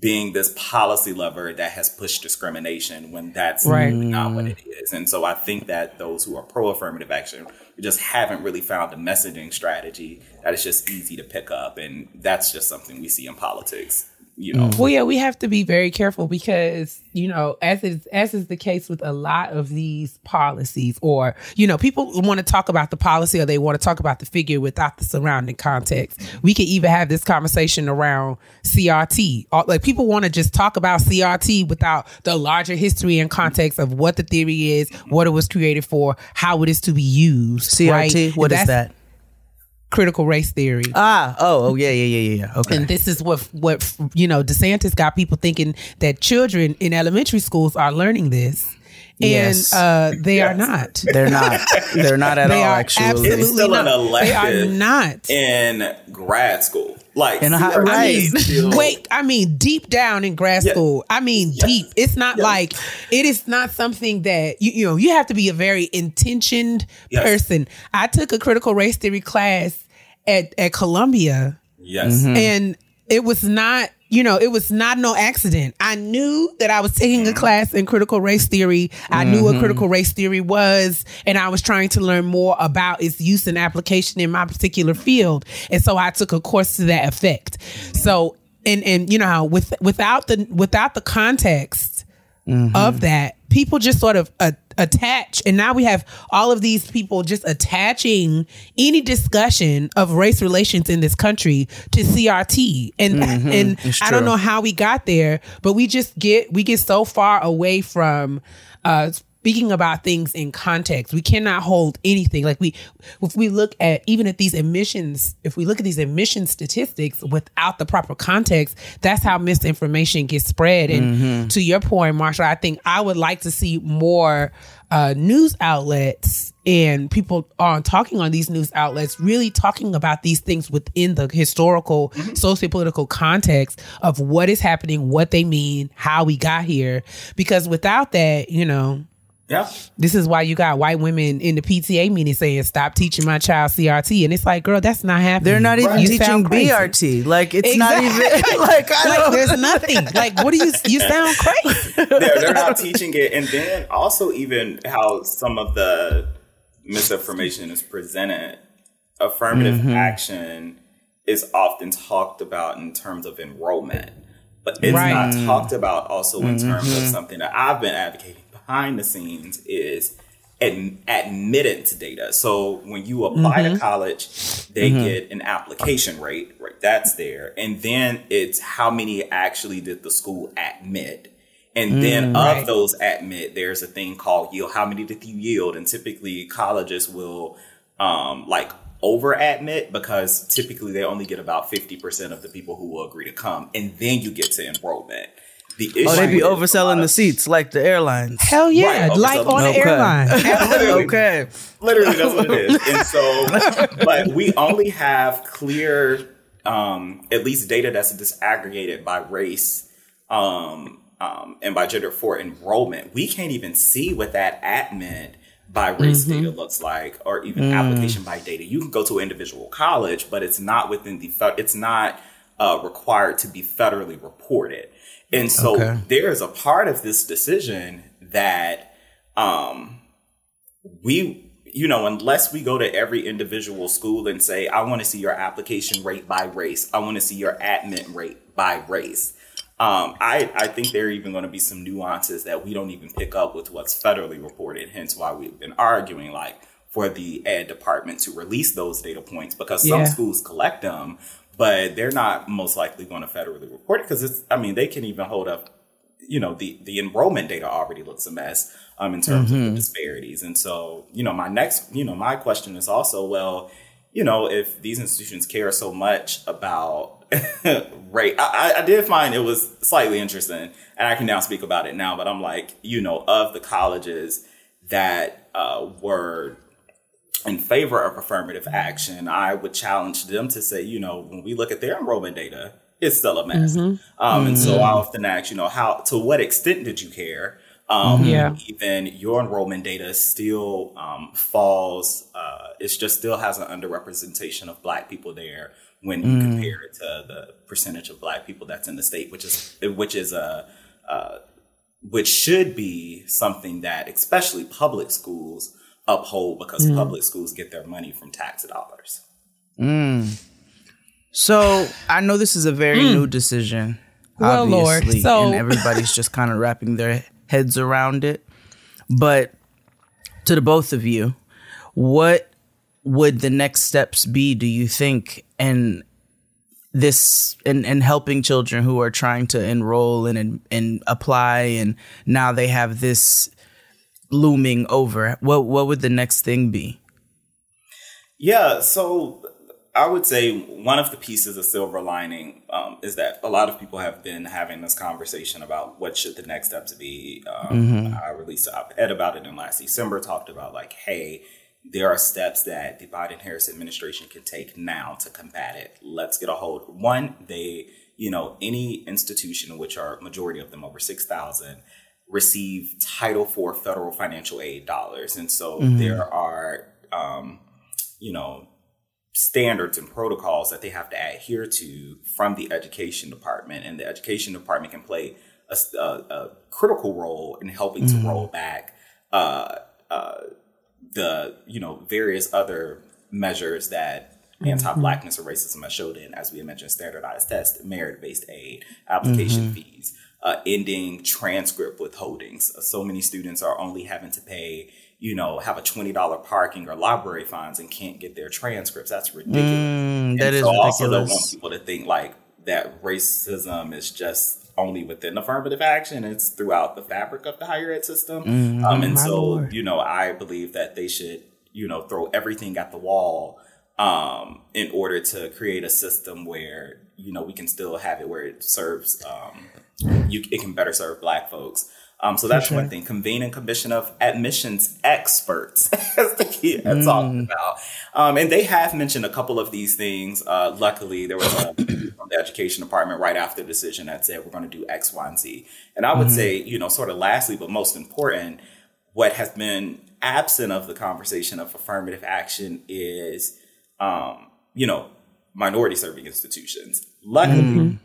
being this policy lever that has pushed discrimination when that's Right. not what it is. And so I think that those who are pro affirmative action just haven't really found a messaging strategy that is just easy to pick up. And that's just something we see in politics, you know. Well, yeah, we have to be very careful because you know, as is as is the case with a lot of these policies, or you know, people want to talk about the policy or they want to talk about the figure without the surrounding context. We could even have this conversation around CRT. Like people want to just talk about CRT without the larger history and context of what the theory is, what it was created for, how it is to be used. CRT, right? what is That's that? Critical race theory. Ah, oh, oh, yeah, yeah, yeah, yeah, yeah. Okay. And this is what what you know. DeSantis got people thinking that children in elementary schools are learning this, and Yes. uh, they are not. They're not. They're not at They all. are Actually, absolutely It's still an not. They are not. in grad school. Like, In high- CRT right. is still- Wait, I mean, deep down in grad Yeah. school, I mean, Yeah. deep. It's not Yeah. like it is not something that you you know. You have to be a very intentioned Yes. person. I took a critical race theory class at at Columbia. Yes. Mm-hmm. and it was not you know it was not no accident. I knew that i was taking a mm-hmm. class in critical race theory. I knew what mm-hmm. critical race theory was and i was trying to learn more about its use and application in my particular field. And so i took a course to that effect. So and and you know how with without the without the context of that people just sort of uh, attach and now we have all of these people just attaching any discussion of race relations in this country to CRT and and I don't know how we got there but we just get we get so far away from uh speaking about things in context. We cannot hold anything like we if we look at even at these emissions, if we look at these emission statistics without the proper context, that's how misinformation gets spread. And Mm-hmm. to your point, Marshall, I think I would like to see more uh, news outlets and people on talking on these news outlets really talking about these things within the historical socio-political context of what is happening what they mean how we got here because without that you know Yeah. this is why you got white women in the PTA meeting saying stop teaching my child CRT and it's like girl that's not happening They're not even You teaching. BRT. Like it's not even like I like don't- there's nothing like what do you you sound crazy they're, they're not teaching it and then also even how some of the misinformation is presented affirmative Mm-hmm. action is often talked about in terms of enrollment but it's Right. not talked about also in terms Mm-hmm. of something that i've been advocating behind the scenes is ad- admittance data so when you apply Mm-hmm. to college they get an application rate right that's there and then it's how many actually did the school admit and then of right. those admit, there's a thing called yield. How many did you yield? And typically colleges will um, like over admit because typically they only get about 50% of the people who will agree to come. And then you get to enrollment. The issue Oh, they be is a lot overselling the seats like the airlines. hell yeah Right, like on the Okay. airline Literally. okay. Literally, that's what it is. And so, but we only have clear, um, at least data that's disaggregated by race um, um, and by gender for enrollment. We can't even see what that admin by race data looks like, or even application by data. You can go to an individual college, but it's not within the. It's not uh, required to be federally reported. And so Okay. there is a part of this decision that um, we you know unless we go to every individual school and say i want to see your application rate by race i want to see your admit rate by race um, I, I think there are even going to be some nuances that we don't even pick up with what's federally reported hence why we've been arguing like for the ed department to release those data points because some schools collect them but they're not most likely going to federally report it because it's i mean they can even hold up you know the the enrollment data already looks a mess um in terms of the disparities. And so you know my next you know my question is also well you know if these institutions care so much about rate I, I- I did find it was slightly interesting and i can now speak about it now but i'm like you know of the colleges that uh, were in favor of affirmative action, I would challenge them to say, you know, when we look at their enrollment data, it's still a mess. Um, and so I often ask, you know, how to what extent did you care? Um, Yeah. Even your enrollment data still um, falls. Uh, it just still has an underrepresentation of Black people there when you compare it to the percentage of Black people that's in the state, which is which is a uh, which should be something that especially public schools uphold because mm. public schools get their money from tax dollars. Mm. So I know this is a very mm. new decision. Well, Lord, obviously, so- and everybody's just kind of wrapping their heads around it. But to the both of you, what would the next steps be? Do you think? And this and and helping children who are trying to enroll and and, and apply, and now they have this looming over. What what would the next thing be? Yeah, so I would say one of the pieces of silver lining um, is that a lot of people have been having this conversation about what should the next steps be. Um, I released an op-ed about it in last December, talked about like, hey, there are steps that the Biden-Harris administration can take now to combat it. Let's get a hold. One, they, you know, any institution, which are majority of them over six thousand, receive Title IV federal financial aid dollars, and so there are, um, you know, standards and protocols that they have to adhere to from the education department, and the education department can play a, a- a critical role in helping to roll back uh, uh, the you know various other measures that anti-blackness or racism has showed in, as we mentioned, standardized tests, merit-based aid, application fees, uh, ending transcript withholdings. So many students are only having to pay, you know, have a twenty dollar parking or library fines and can't get their transcripts. That's ridiculous. Mm, that and is so I also don't want people to think like that racism is just only within affirmative action; it's throughout the fabric of the higher ed system. Mm-hmm. Um, and so, Lord. you know, I believe that they should, you know, throw everything at the wall um, in order to create a system where you know we can still have it where it serves um, you it can better serve Black folks. Um, so that's sure. one thing. Convene and commission of admissions experts as the key I'm mm. talking about. Um, and they have mentioned a couple of these things. Uh, luckily, there was a from the education department right after the decision that said we're going to do X, Y, and Z. And I would mm-hmm. say, you know, sort of lastly, but most important, what has been absent of the conversation of affirmative action is, um, you know, minority serving institutions. Luckily, mm-hmm.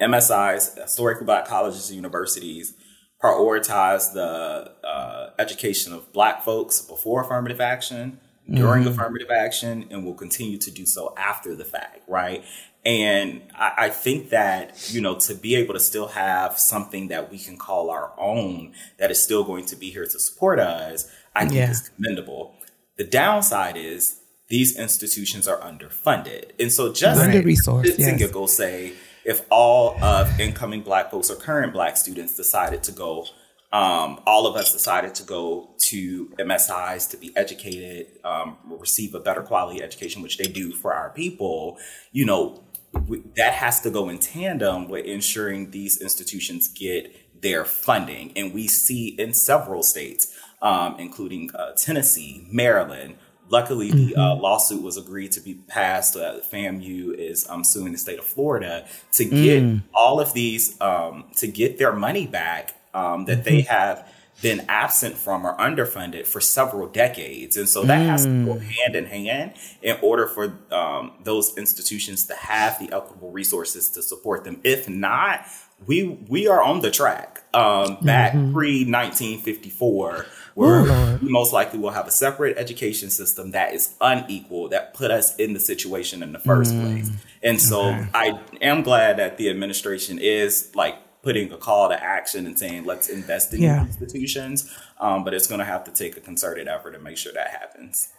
MSIs, historically black colleges and universities, prioritize the uh, education of Black folks before affirmative action, during mm-hmm. affirmative action, and will continue to do so after the fact, right? And I, I, think that, you know, to be able to still have something that we can call our own that is still going to be here to support us, I think yeah. is commendable. The downside is these institutions are underfunded. And so just under resourced, yes. go say, if all of incoming black folks or current black students decided to go um, all of us decided to go to MSIs to be educated, um, receive a better quality education, which they do for our people. You know, that has to go in tandem with ensuring these institutions get their funding. And we see in several states, um, including uh, Tennessee, Maryland, Luckily, mm-hmm. the uh, mm-hmm. lawsuit was agreed to be passed. Uh, FAMU is um, suing the state of Florida to get mm. all of these um, to get their money back um, that mm-hmm. they have been absent from or underfunded for several decades, and so that mm. has to go mm. hand in hand in order for um, those institutions to have the equitable resources to support them. If not, we we are on the track um, back mm-hmm. pre 1954 where Ooh, we most likely will have a separate education system that is unequal that put us in the situation in the first mm. place. And so okay. I am glad that the administration is like putting a call to action and saying let's invest in yeah. institutions. Um, but it's going to have to take a concerted effort to make sure that happens.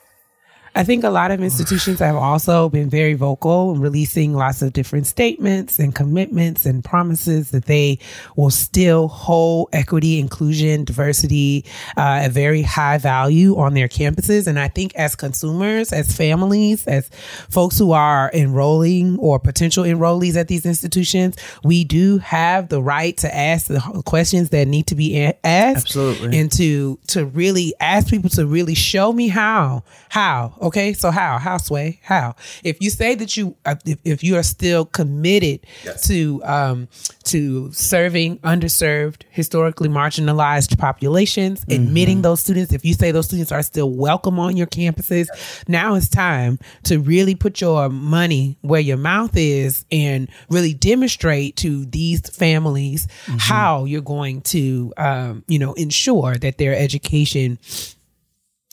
I think a lot of institutions have also been very vocal, releasing lots of different statements and commitments and promises that they will still hold equity, inclusion, diversity uh, a very high value on their campuses. And I think as consumers, as families, as folks who are enrolling or potential enrollees at these institutions, we do have the right to ask the questions that need to be asked, Absolutely. and to to really ask people to really show me how how Okay, so how? How sway? How? If you say that you, uh, if, if you are still committed yes. to um, to serving underserved, historically marginalized populations, mm-hmm. admitting those students, if you say those students are still welcome on your campuses, yes. now it's time to really put your money where your mouth is and really demonstrate to these families mm-hmm. how you're going to, um, you know, ensure that their education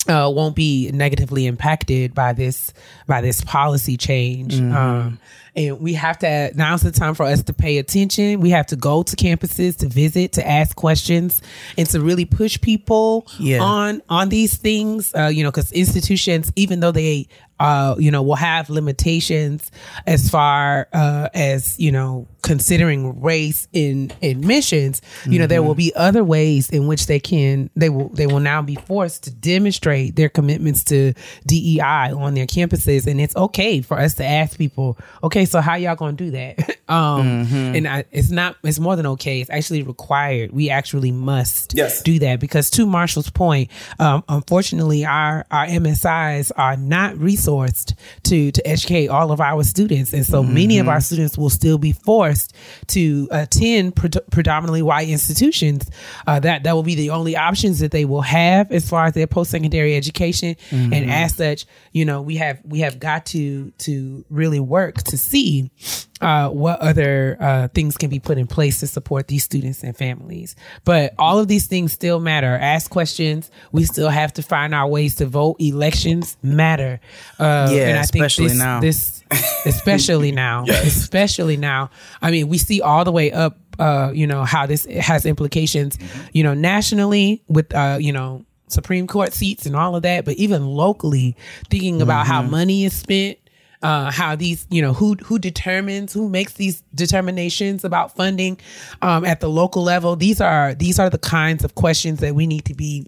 uh, won't be negatively impacted by this by this policy change. Mm-hmm. Um, and we have to now's the time for us to pay attention. We have to go to campuses to visit, to ask questions, and to really push people yeah. on on these things. Uh, you know, because institutions, even though they uh, you know, will have limitations as far uh, as you know considering race in admissions. You mm-hmm. know, there will mm-hmm. be other ways in which they can they will they will now be forced to demonstrate their commitments to DEI on their campuses, and it's okay for us to ask people, okay, so how y'all gonna do that? um, mm-hmm. And I, it's not it's more than okay. It's actually required. We actually must yes. do that because to Marshall's point, um, unfortunately, our our MSIs are not resources resourced to to educate all of our students, and so mm-hmm. many of our mm-hmm. students will still be forced to attend pre- predominantly white institutions. Uh, that that will be the only options that they will have as far as their post secondary education, mm-hmm. and as such, you know, we have we have got to to really work to see uh, what other uh, things can be put in place to support these students and families. But all of these things still matter. Ask questions. We still have to find our ways to vote. Elections matter. Uh, yeah, and I especially think this, now. This, especially now, yes. especially now. I mean, we see all the way up. Uh, you know how this has implications. Mm-hmm. You know, nationally with uh, you know Supreme Court seats and all of that, but even locally, thinking about mm-hmm. how money is spent uh, how these, you know, who who determines, who makes these determinations about funding um, at the local level. These are these are the kinds of questions that we need to be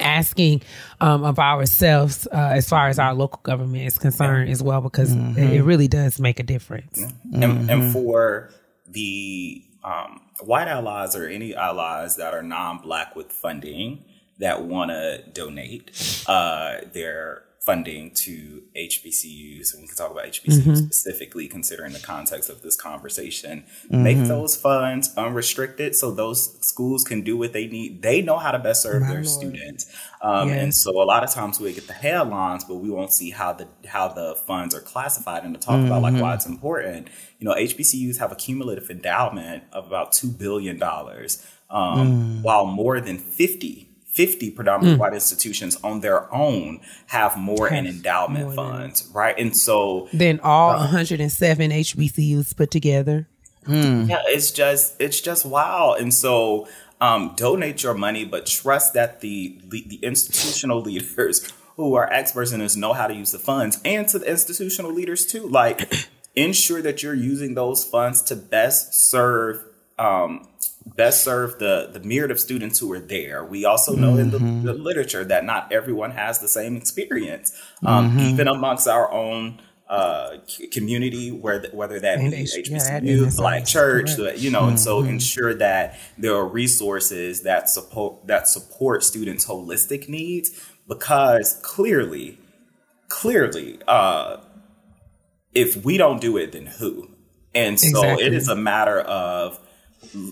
asking um, of ourselves uh, as far as our local government is concerned as well, because mm-hmm. it, really does make a difference. Mm-hmm. And, and, for the um, white allies or any allies that are non-black with funding that want to donate uh, their funding to HBCUs, and we can talk about HBCUs mm-hmm. specifically, considering the context of this conversation. Mm-hmm. Make those funds unrestricted so those schools can do what they need. They know how to best serve My their Lord. students, um, yes. and so a lot of times we get the headlines, but we won't see how the how the funds are classified. And to talk mm-hmm. about like why mm-hmm. it's important, you know, HBCUs have a cumulative endowment of about two billion dollars, um, mm. while more than fifty 50 predominantly mm. white institutions on their own have more in endowment more funds, right? And so then all uh, 107 HBCUs put together. Mm. Yeah, it's just it's just wow. And so um, donate your money, but trust that the, the the institutional leaders who are experts in this know how to use the funds, and to the institutional leaders too. Like ensure that you're using those funds to best serve um, best serve the the myriad of students who are there. We also know mm-hmm. in the, mm-hmm. the, literature that not everyone has the same experience, um, mm-hmm. even amongst our own uh, community, where whether that be HBCU, yeah, Black Church, you know, mm-hmm. and so mm-hmm. ensure that there are resources that support that support students' holistic needs, because clearly, clearly, uh, if we don't do it, then who? And so exactly. it is a matter of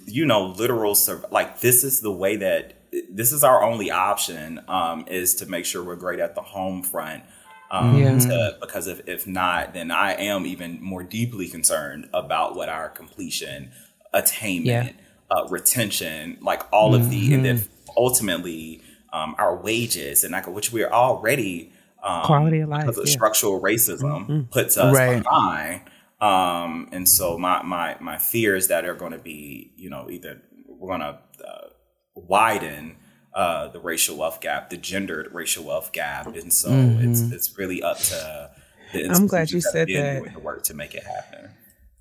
you know, literal, like this is the way that this is our only option um, is to make sure we're great at the home front. Um, yeah. to, because if, if not, then I am even more deeply concerned about what our completion, attainment, yeah. uh, retention, like all mm-hmm. of the, and then mm-hmm. ultimately um, our wages and like which we are already um, quality of life because of yeah. structural racism mm-hmm. puts us right. behind. Um, and so my, my, my fears that are going to be, you know, either we're going to uh, widen uh, the racial wealth gap, the gendered racial wealth gap. And so mm-hmm. it's, it's really up to the I'm glad you said that. The work to make it happen.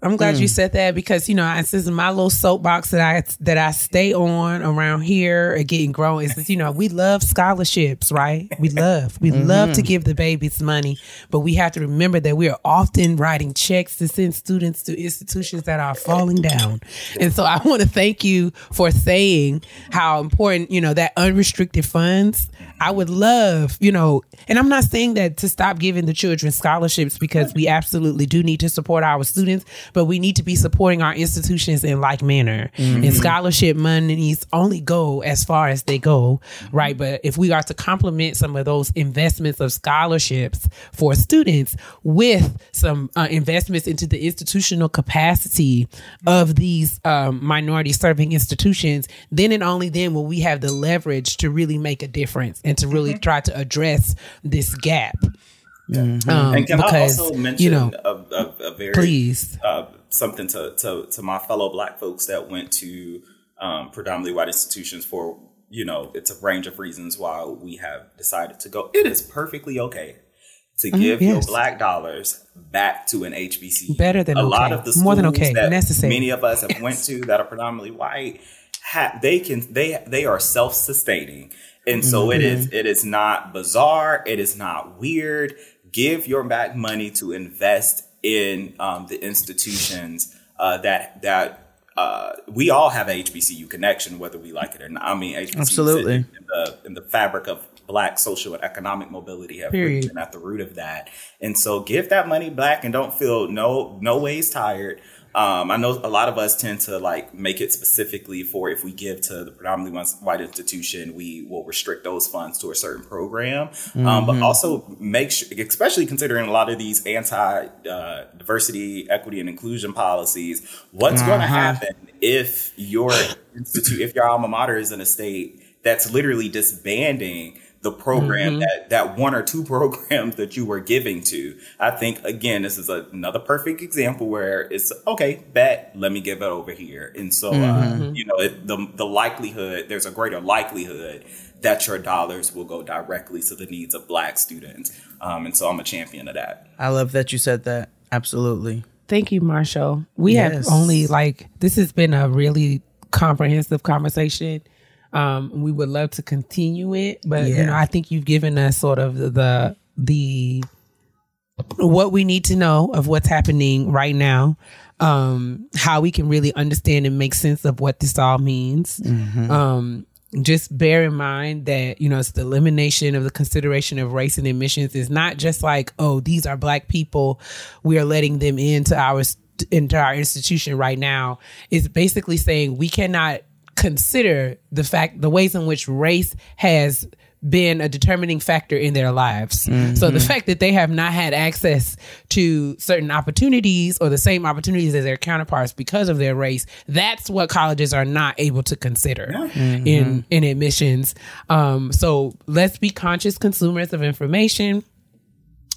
I'm glad mm. you said that because you know this is my little soapbox that I that I stay on around here and getting grown is you know we love scholarships right we love we mm-hmm. love to give the babies money but we have to remember that we are often writing checks to send students to institutions that are falling down and so I want to thank you for saying how important you know that unrestricted funds I would love you know and I'm not saying that to stop giving the children scholarships because we absolutely do need to support our students but we need to be supporting our institutions in like manner. Mm-hmm. And scholarship monies only go as far as they go, right? But if we are to complement some of those investments of scholarships for students with some uh, investments into the institutional capacity of these um, minority serving institutions, then and only then will we have the leverage to really make a difference and to really mm-hmm. try to address this gap. Mm-hmm. Um, and can because, I also mention you know, a, a, a very please uh, something to, to to my fellow Black folks that went to um, predominantly white institutions for you know it's a range of reasons why we have decided to go. It is perfectly okay to mm-hmm, give yes. your black dollars back to an HBCU. Better than a okay. lot of the schools more than okay, that necessary. Many of us have yes. went to that are predominantly white. Ha- they can they they are self sustaining. And so mm-hmm. it is it is not bizarre, it is not weird, give your back money to invest in um, the institutions uh, that that uh, we all have a HBCU connection, whether we like it or not. I mean, HBCUs absolutely in, in, the in the fabric of Black social and economic mobility have Period. been at the root of that. And so, give that money back and don't feel no no ways tired. Um, I know a lot of us tend to like make it specifically for if we give to the predominantly white institution, we will restrict those funds to a certain program. Mm-hmm. Um, but mm-hmm. also make sure, especially considering a lot of these anti uh, diversity, equity, and inclusion policies, what's uh-huh. going to happen if your institute, if your alma mater is in a state that's literally disbanding the program that that one or two programs that you were giving to. I think again, this is a, another perfect example where it's okay, bet let me give it over here, and so uh, you know it, the the likelihood there's a greater likelihood that your dollars will go directly to the needs of Black students, um, and so I'm a champion of that. I love that you said that. Absolutely. Thank you, Marshall. We Yes. have only like this has been a really comprehensive conversation. Um, we would love to continue it, but you know, I think you've given us sort of the the, the what we need to know of what's happening right now, um, how we can really understand and make sense of what this all means. Um, just bear in mind that you know it's the elimination of the consideration of race and admissions. Is not just like oh these are black people. We are letting them into our into our institution right now. It's basically saying we cannot consider the fact the ways in which race has been a determining factor in their lives. So the fact that they have not had access to certain opportunities or the same opportunities as their counterparts because of their race, that's what colleges are not able to consider in in admissions. Um, so let's be conscious consumers of information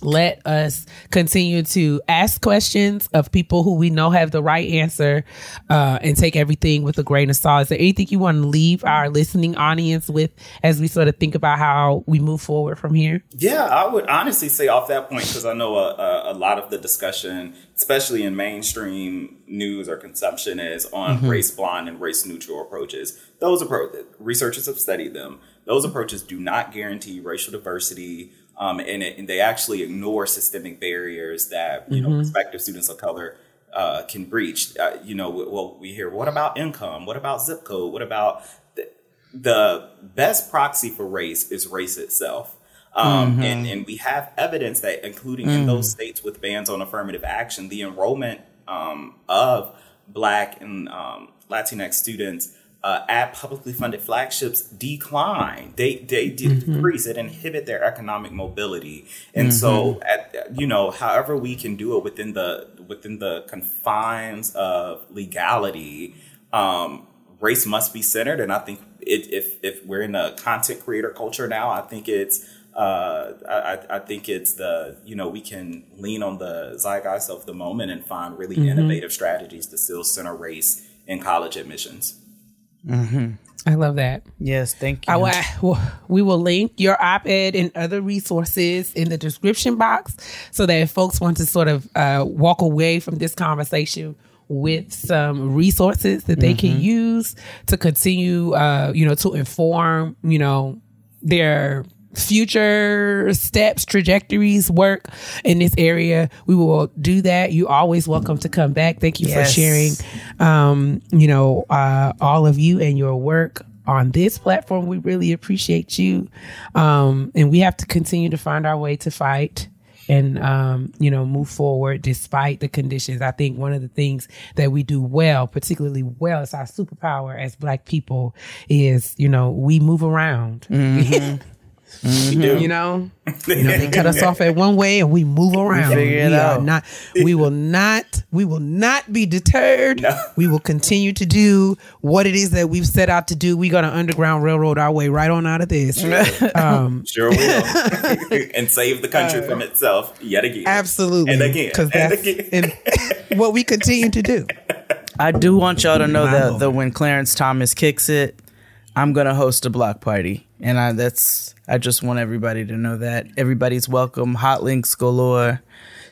let us continue to ask questions of people who we know have the right answer uh, and take everything with a grain of salt. Is there anything you want to leave our listening audience with as we sort of think about how we move forward from here? Yeah, I would honestly say off that point because I know a, a, a lot of the discussion, especially in mainstream news or consumption, is on race blind and race neutral approaches. Those approaches, researchers have studied them. Those approaches do not guarantee racial diversity, um, and, it, and they actually ignore systemic barriers that you know prospective students of color uh, can breach. Uh, you know, well, we hear what about income? What about zip code? What about the, the best proxy for race is race itself. Um, and, and we have evidence that, including in those states with bans on affirmative action, the enrollment um, of Black and um, Latinx students uh, at publicly funded flagships decline. They they decrease. It inhibit their economic mobility. And so, at, you know, however we can do it within the within the confines of legality, um, race must be centered. And I think it, if if we're in a content creator culture now, I think it's uh, I, I think it's the you know we can lean on the zeitgeist of the moment and find really innovative strategies to still center race in college admissions. I love that. Yes, thank you. I, will- well, we will link your op-ed and other resources in the description box so that if folks want to sort of uh, walk away from this conversation with some resources that they can use to continue, uh, you know, to inform, you know, their future steps, trajectories, work in this area, we will do that. You always welcome to come back. Thank you Yes. for sharing, um, you know, uh, all of you and your work on this platform. We really appreciate you. Um, and we have to continue to find our way to fight and um, you know move forward despite the conditions i think one of the things that we do well particularly well it's our superpower as black people is you know we move around We do. you know you know they cut us off at one way and we move around figure it we are out. not we will not we will not be deterred No. we will continue to do what it is that we've set out to do we're going to underground railroad our way right on out of this um Sure will. and save the country from itself yet again. absolutely And again. because that's again. and what we continue to do I do want y'all to know that, lord. that when Clarence Thomas kicks it, I'm gonna host a block party, and I that's I just want everybody to know that everybody's welcome. Hot links galore,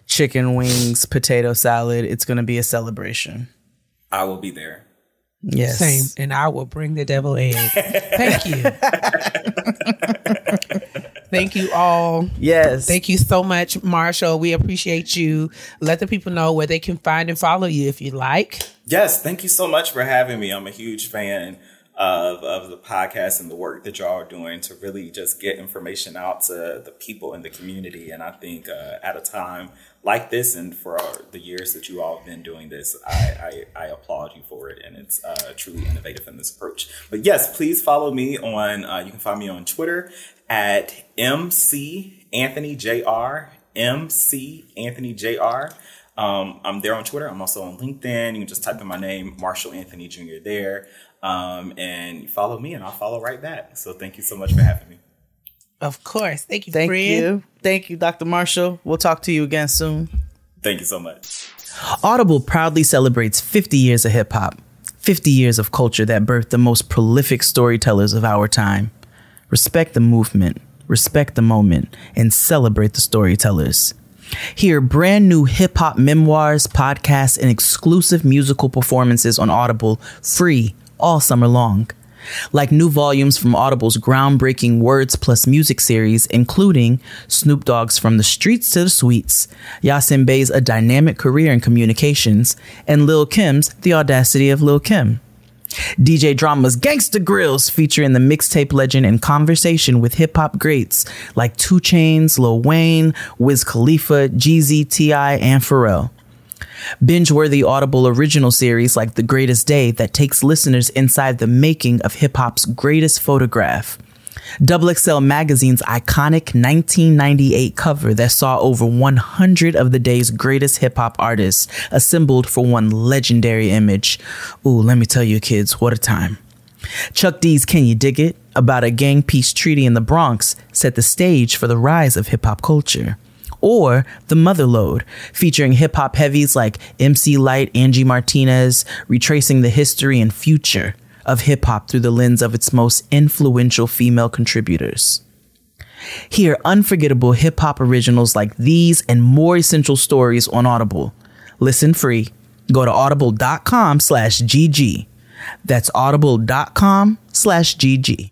chicken wings, potato salad. It's gonna be a celebration. I will be there. Yes, Same. And I will bring the devil egg. Thank you. Thank you all. Yes, Thank you so much, Marshall. We appreciate you. Let the people know where they can find and follow you if you like. Yes, thank you so much for having me. I'm a huge fan of, of the podcast and the work that y'all are doing to really just get information out to the people in the community. And I think uh, at a time like this and for the years that you all have been doing this, I, I, I applaud you for it. And it's uh, truly innovative in this approach. But yes, please follow me on, uh, you can find me on Twitter at MC Anthony JR, MC Anthony JR. Um, I'm there on Twitter. I'm also on LinkedIn. You can just type in my name, Marshall Anthony Jr. there. Um, and follow me and I'll follow right back. So thank you so much for having me. Of course. Thank you, Thank friend. you. Thank you, Dr. Marshall. We'll talk to you again soon. Thank you so much. Audible proudly celebrates 50 years of hip hop, 50 years of culture that birthed the most prolific storytellers of our time. Respect the movement, respect the moment, and celebrate the storytellers. Hear brand new hip hop memoirs, podcasts, and exclusive musical performances on Audible free all summer long. Like new volumes from Audible's groundbreaking Words Plus Music series, including Snoop Dogg's From the Streets to the Suites, Yasin Bey's A Dynamic Career in Communications, and Lil Kim's The Audacity of Lil Kim. DJ Drama's Gangsta Grillz featuring the mixtape legend and conversation with hip hop greats like 2 Chainz, Lil Wayne, Wiz Khalifa, Jeezy, T.I., and Pharrell. Binge worthy Audible original series like The Greatest Day that takes listeners inside the making of hip hop's greatest photograph. Double XL Magazine's iconic 1998 cover that saw over 100 of the day's greatest hip hop artists assembled for one legendary image. Ooh, let me tell you, kids, what a time. Chuck D's Can You Dig It? about a gang peace treaty in the Bronx set the stage for the rise of hip hop culture. Or The Mother Lode, featuring hip hop heavies like MC Lyte, Angie Martinez, retracing the history and future of hip hop through the lens of its most influential female contributors. Hear unforgettable hip hop originals like these and more essential stories on Audible. Listen free. Go to audible.com slash GG. That's audible.com slash GG.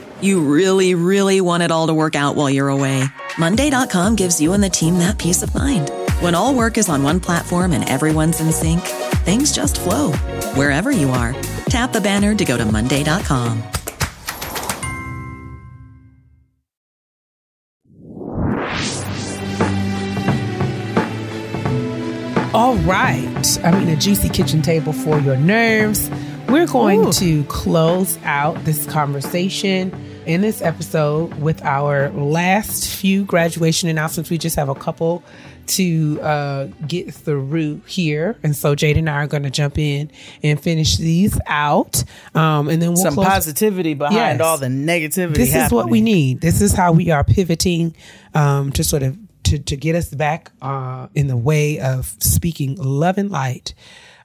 You really, really want it all to work out while you're away. Monday.com gives you and the team that peace of mind. When all work is on one platform and everyone's in sync, things just flow wherever you are. Tap the banner to go to Monday.com. All right. I mean, a juicy kitchen table for your nerves. We're going Ooh. to close out this conversation in this episode with our last few graduation announcements. We just have a couple to uh, get through here. And so Jade and I are going to jump in and finish these out. Um, and then we'll Some close- positivity behind Yes. all the negativity. this is what we need. This is how we are pivoting um, to sort of to, to get us back uh, in the way of speaking love and light.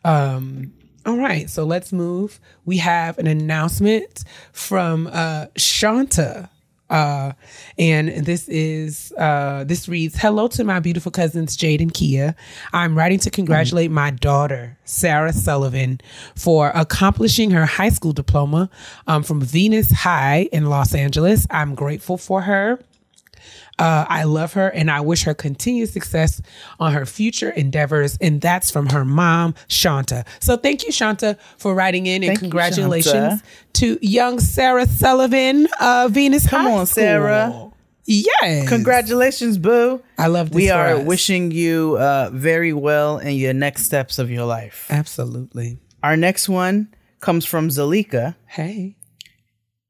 Um, all right, so let's move. We have an announcement from uh, Shanta. Uh, and this is uh, this reads hello to my beautiful cousins jade and Keia i'm writing to congratulate my daughter sarah sullivan for accomplishing her high school diploma um, from venice high in los angeles i'm grateful for her uh, I love her and I wish her continued success on her future endeavors. And that's from her mom, Shanta. So thank you, Shanta, for writing in and Thank congratulations Shanta. to young Sarah Sullivan, uh, Venice Come High on, School. Sarah. Yes. Congratulations, Boo. I love this We are us. wishing you uh, very well in your next steps of your life. Absolutely. Our next one comes from Zalika. Hey.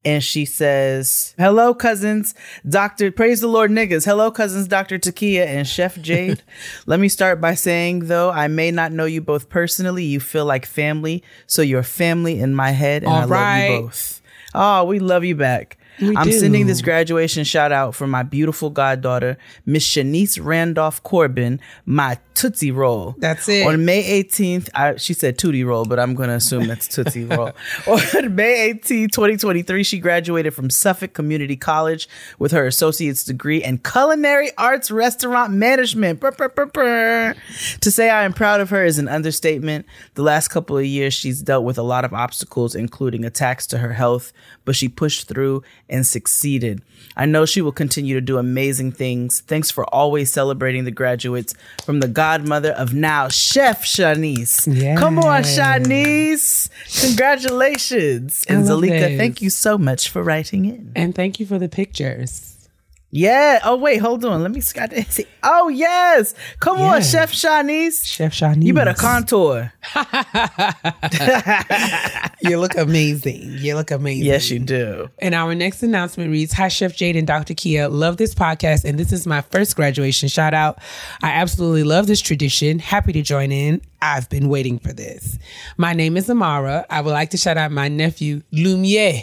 And she says, "Hello, cousins, Doctor. Praise the Lord, niggas. Hello, cousins, Doctor Takia and Chef Jade. Let me start by saying, though I may not know you both personally, you feel like family. So you're family in my head, and All I love you both. Oh, we love you back." We I'm do. sending this graduation shout out for my beautiful goddaughter, Miss Shanice Randolph Corbin, my Tootsie Roll. That's it. On May 18th, I, she said Tootie Roll, but I'm going to assume that's Tootsie Roll. On May 18th, 2023, she graduated from Suffolk Community College with her associate's degree in culinary arts restaurant management. Brr, brr, brr. To say I am proud of her is an understatement. The last couple of years, she's dealt with a lot of obstacles, including attacks to her health, but she pushed through and succeeded. I know she will continue to do amazing things. Thanks for always celebrating the graduates from the godmother of now, Chef Shanice. Yes. Come on, Shanice. Congratulations. And I Zalika, this. thank you so much for writing in. And thank you for the pictures. Yeah. Oh, wait, hold on. Let me Scott. see. Oh, yes. Come on, Chef Shanice. Chef Shanice. You better contour. You look amazing. You look amazing. Yes, you do. And our next announcement reads Hi, Chef Jade and Dr. Keia. Love this podcast, and this is my first graduation shout out. I absolutely love this tradition. Happy to join in. I've been waiting for this. My name is Amara. I would like to shout out my nephew, Lumiere.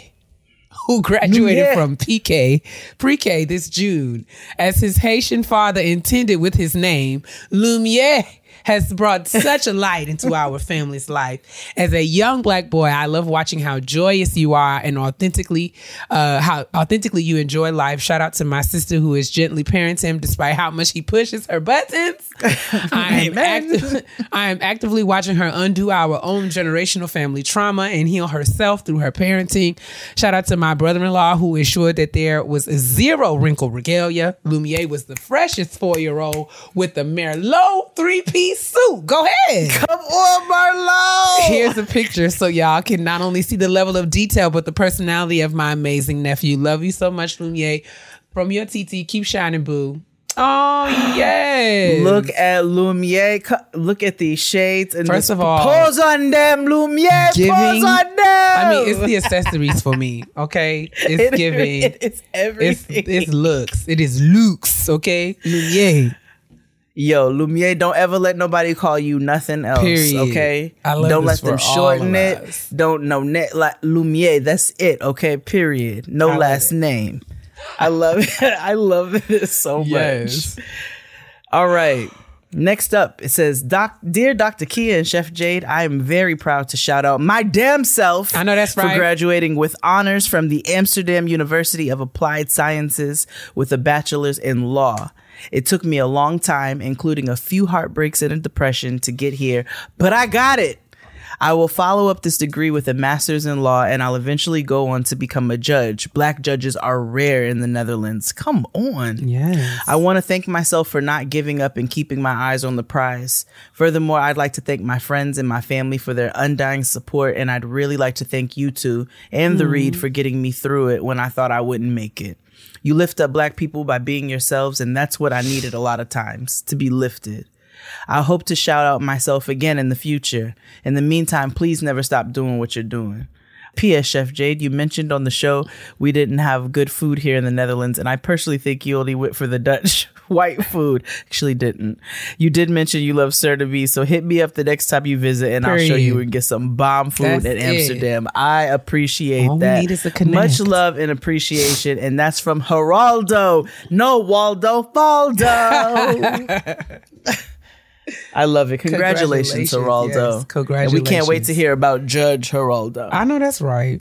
Who graduated Lumiere. from PK, pre-K this June. As his Haitian father intended with his name, Lumiere has brought such a light into our family's life. As a young black boy, I love watching how joyous you are and authentically, uh, how authentically you enjoy life. Shout out to my sister who is gently parents him despite how much he pushes her buttons. I am, active, I am actively watching her undo our own generational family trauma and heal herself through her parenting. Shout out to my brother-in-law who ensured that there was a zero wrinkle regalia. Lumiere was the freshest four-year-old with the Merlot three-piece suit. Go ahead. Come on, Marlo. Here's a picture so y'all can not only see the level of detail, but the personality of my amazing nephew. Love you so much, Lumiere. From your TT, keep shining, boo. Oh, yes. Look at Lumiere. Look at these shades. And First of all, pose on them, Lumiere. giving- pose on them. I mean, it's the accessories for me, okay? It's It- giving. It's It's everything. it's looks. It is looks, okay? Lumiere. Yo, Lumiere, don't ever let nobody call you nothing else. Period. Okay, I love don't let them for shorten it. us. Don't no net like Lumiere. That's it. Okay, period. No love last name. I love it. I love it so Yes. much. All right. Next up, it says, Doc, Dear Dr. Keia and Chef Jade, I am very proud to shout out my damn self. I know that's for right. graduating with honors from the Amsterdam University of Applied Sciences with a bachelor's in law. It took me a long time, including a few heartbreaks and a depression, to get here, but I got it. I will follow up this degree with a master's in law and I'll eventually go on to become a judge. Black judges are rare in the Netherlands. Come on. Yes. I want to thank myself for not giving up and keeping my eyes on the prize. Furthermore, I'd like to thank my friends and my family for their undying support, and I'd really like to thank you two and the mm-hmm. Reed for getting me through it when I thought I wouldn't make it. You lift up black people by being yourselves, and that's what I needed a lot of times to be lifted. I hope to shout out myself again in the future. In the meantime, please never stop doing what you're doing. P.S. Chef Jade, you mentioned on the show we didn't have good food here in the Netherlands, and I personally think you only went for the Dutch white food. Actually, didn't. You did mention you love Certevi, so hit me up the next time you visit, and I'll show you Period. and get some bomb food That's in it. Amsterdam. I appreciate All we that. need is a connect. Much love and appreciation, and that's from Geraldo. No, Waldo, Faldo. I love it. Congratulations, Congratulations, Geraldo. yes. And we can't wait to hear about Judge Geraldo. I know that's right.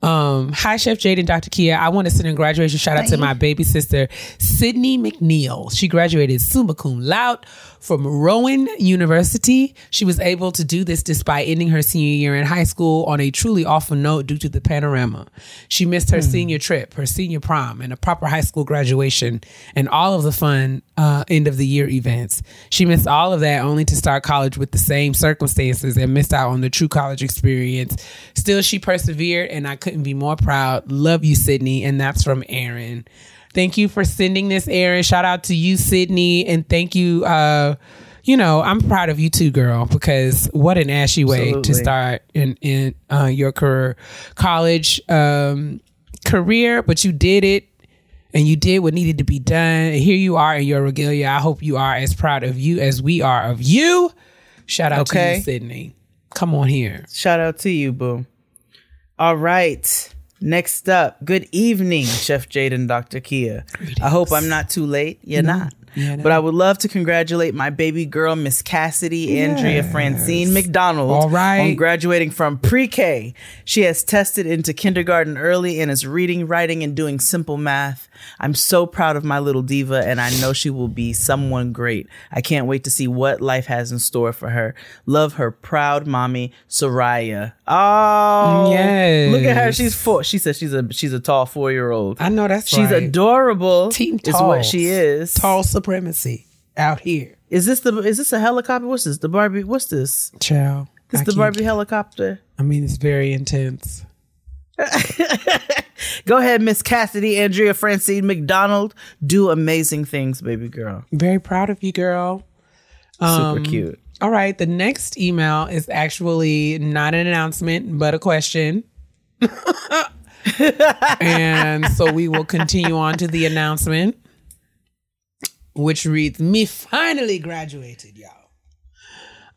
Um, hi, Chef Jade and Dr. Keia. I want to send a graduation shout out to my baby sister, Sydney McNeil. She graduated summa cum laude from Rowan University. She was able to do this despite ending her senior year in high school on a truly awful note due to the panorama. She missed her senior trip, her senior prom, and a proper high school graduation, and all of the fun uh, end of the year events. She missed all of that only to start college with the same circumstances and missed out on the true college experience. Still, she persevered, and I couldn't be more proud. Love you, Sydney. And that's from Aaron. Thank you for sending this, Aaron. Shout out to you, Sydney. And thank you. Uh, you know, I'm proud of you too, girl, because what an ashy way to start in, in uh, your career, college um, career, but you did it and you did what needed to be done. And here you are in your regalia. I hope you are as proud of you as we are of you. Shout out to you, Sydney. Come on here. Shout out to you, boo. All right. Next up, good evening, Chef Jade and Dr. Keia. I hope I'm not too late. You're not. Yeah, no. but I would love to congratulate my baby girl, Miss Cassidy Andrea Francine McDonald, All right. on graduating from pre-K. She has tested into kindergarten early and is reading, writing, and doing simple math. I'm so proud of my little diva, and I know she will be someone great. I can't wait to see what life has in store for her. Love her proud mommy, Soraya. Oh, Yes. Look at her. She's four. She says she's a she's a tall four year old. I know that's She's right. adorable. Team tall is what she is. Tall supremacy out here. Is this the is this a helicopter? What's this? The Barbie? What's this? Child. This I the Barbie helicopter? I mean, it's very intense. Go ahead, Miss Cassidy, Andrea Francine McDonald. Do amazing things, baby girl. Very proud of you, girl. Um, Super cute. All right. The next email is actually not an announcement, but a question. and so we will continue on to the announcement, which reads Me finally graduated, y'all.